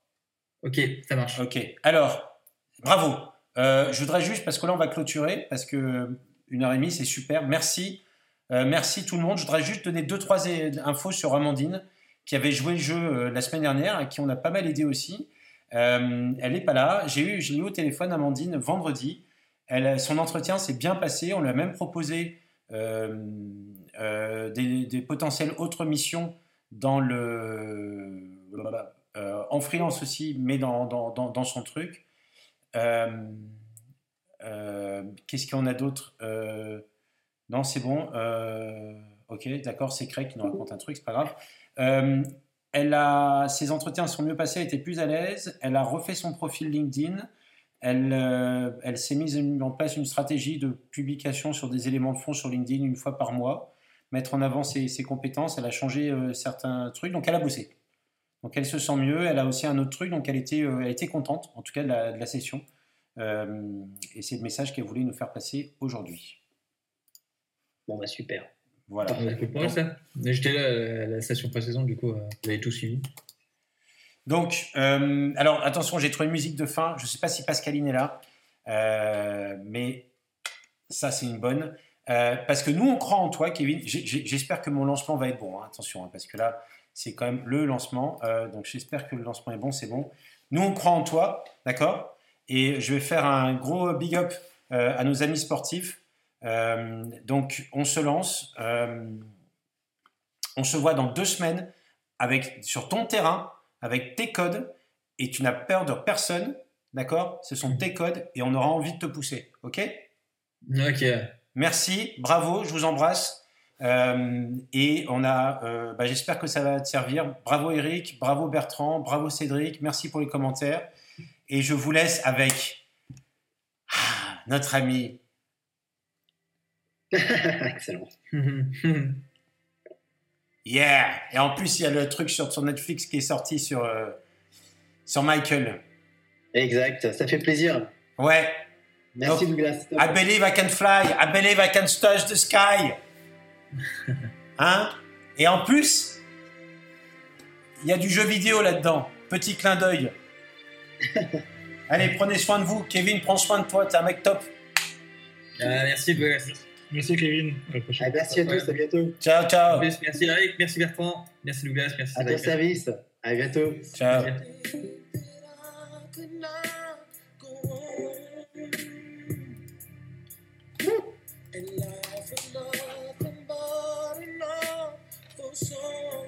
Ok, ça marche. Ok. Alors, bravo. Euh, je voudrais juste, parce que là on va clôturer, parce que une heure et demie c'est super. Merci, Euh, merci tout le monde. Je voudrais juste donner deux trois infos sur Amandine, qui avait joué le jeu euh, la semaine dernière et qui on a pas mal aidé aussi. Euh, elle n'est pas là. J'ai eu, j'ai eu au téléphone Amandine vendredi. Elle, son entretien s'est bien passé. On lui a même proposé euh, euh, des, des potentielles autres missions dans le, euh, en freelance aussi, mais dans, dans, dans, son truc. Euh, euh, Qu'est-ce qu'on a d'autre Non, c'est bon. Ok, d'accord, c'est Craig qui nous raconte un truc, c'est pas grave. Elle a, ses entretiens sont mieux passés, elle était plus à l'aise. Elle a refait son profil LinkedIn. Elle, elle s'est mise en place une stratégie de publication sur des éléments de fond sur LinkedIn une fois par mois, mettre en avant ses, compétences. Elle a changé certains trucs, donc elle a bossé. Donc elle se sent mieux. Elle a aussi un autre truc, donc elle était, euh, elle était contente, en tout cas de la, de la session. Euh, et c'est le message qu'elle voulait nous faire passer aujourd'hui. Bon, bah super. Voilà. Ça. J'étais là à la station précédente, du coup, euh, vous avez tout suivi. Donc, euh, alors attention, j'ai trouvé une musique de fin. Je ne sais pas si Pascaline est là, euh, mais ça, c'est une bonne. Euh, parce que nous, on croit en toi, Kevin. J'espère que mon lancement va être bon. hein. Attention, hein, parce que là, c'est quand même le lancement. Euh, donc, j'espère que le lancement est bon, c'est bon. Nous, on croit en toi, d'accord? Et je vais faire un gros big up euh, à nos amis sportifs. Euh, donc, on se lance. On se voit dans deux semaines avec, sur ton terrain, avec tes codes, et tu n'as peur de personne, d'accord? Ce sont tes codes, et on aura envie de te pousser, ok? Ok. Merci, bravo, je vous embrasse. Euh, et on a, euh, bah, j'espère que ça va te servir. Bravo Eric, bravo Bertrand, bravo Cédric, merci pour les commentaires. Et je vous laisse avec ah, notre ami. *laughs* Excellent. *laughs* Yeah Et en plus, il y a le truc sur, sur Netflix qui est sorti sur, euh, sur Michael. Exact, ça fait plaisir. Ouais, Merci Donc, Douglas. I believe I can fly. I believe I can touch the sky. Hein? Et en plus, il y a du jeu vidéo là-dedans. Petit clin d'œil. *laughs* Allez, prenez soin de vous. Kevin, prends soin de toi. T'es un mec top. Ah, merci, Douglas. Merci Kevin. À. Ah, merci à tous, à bientôt. Ciao, ciao. Merci Eric, merci Bertrand, merci Douglas, merci À ton service. À bientôt. Ciao. so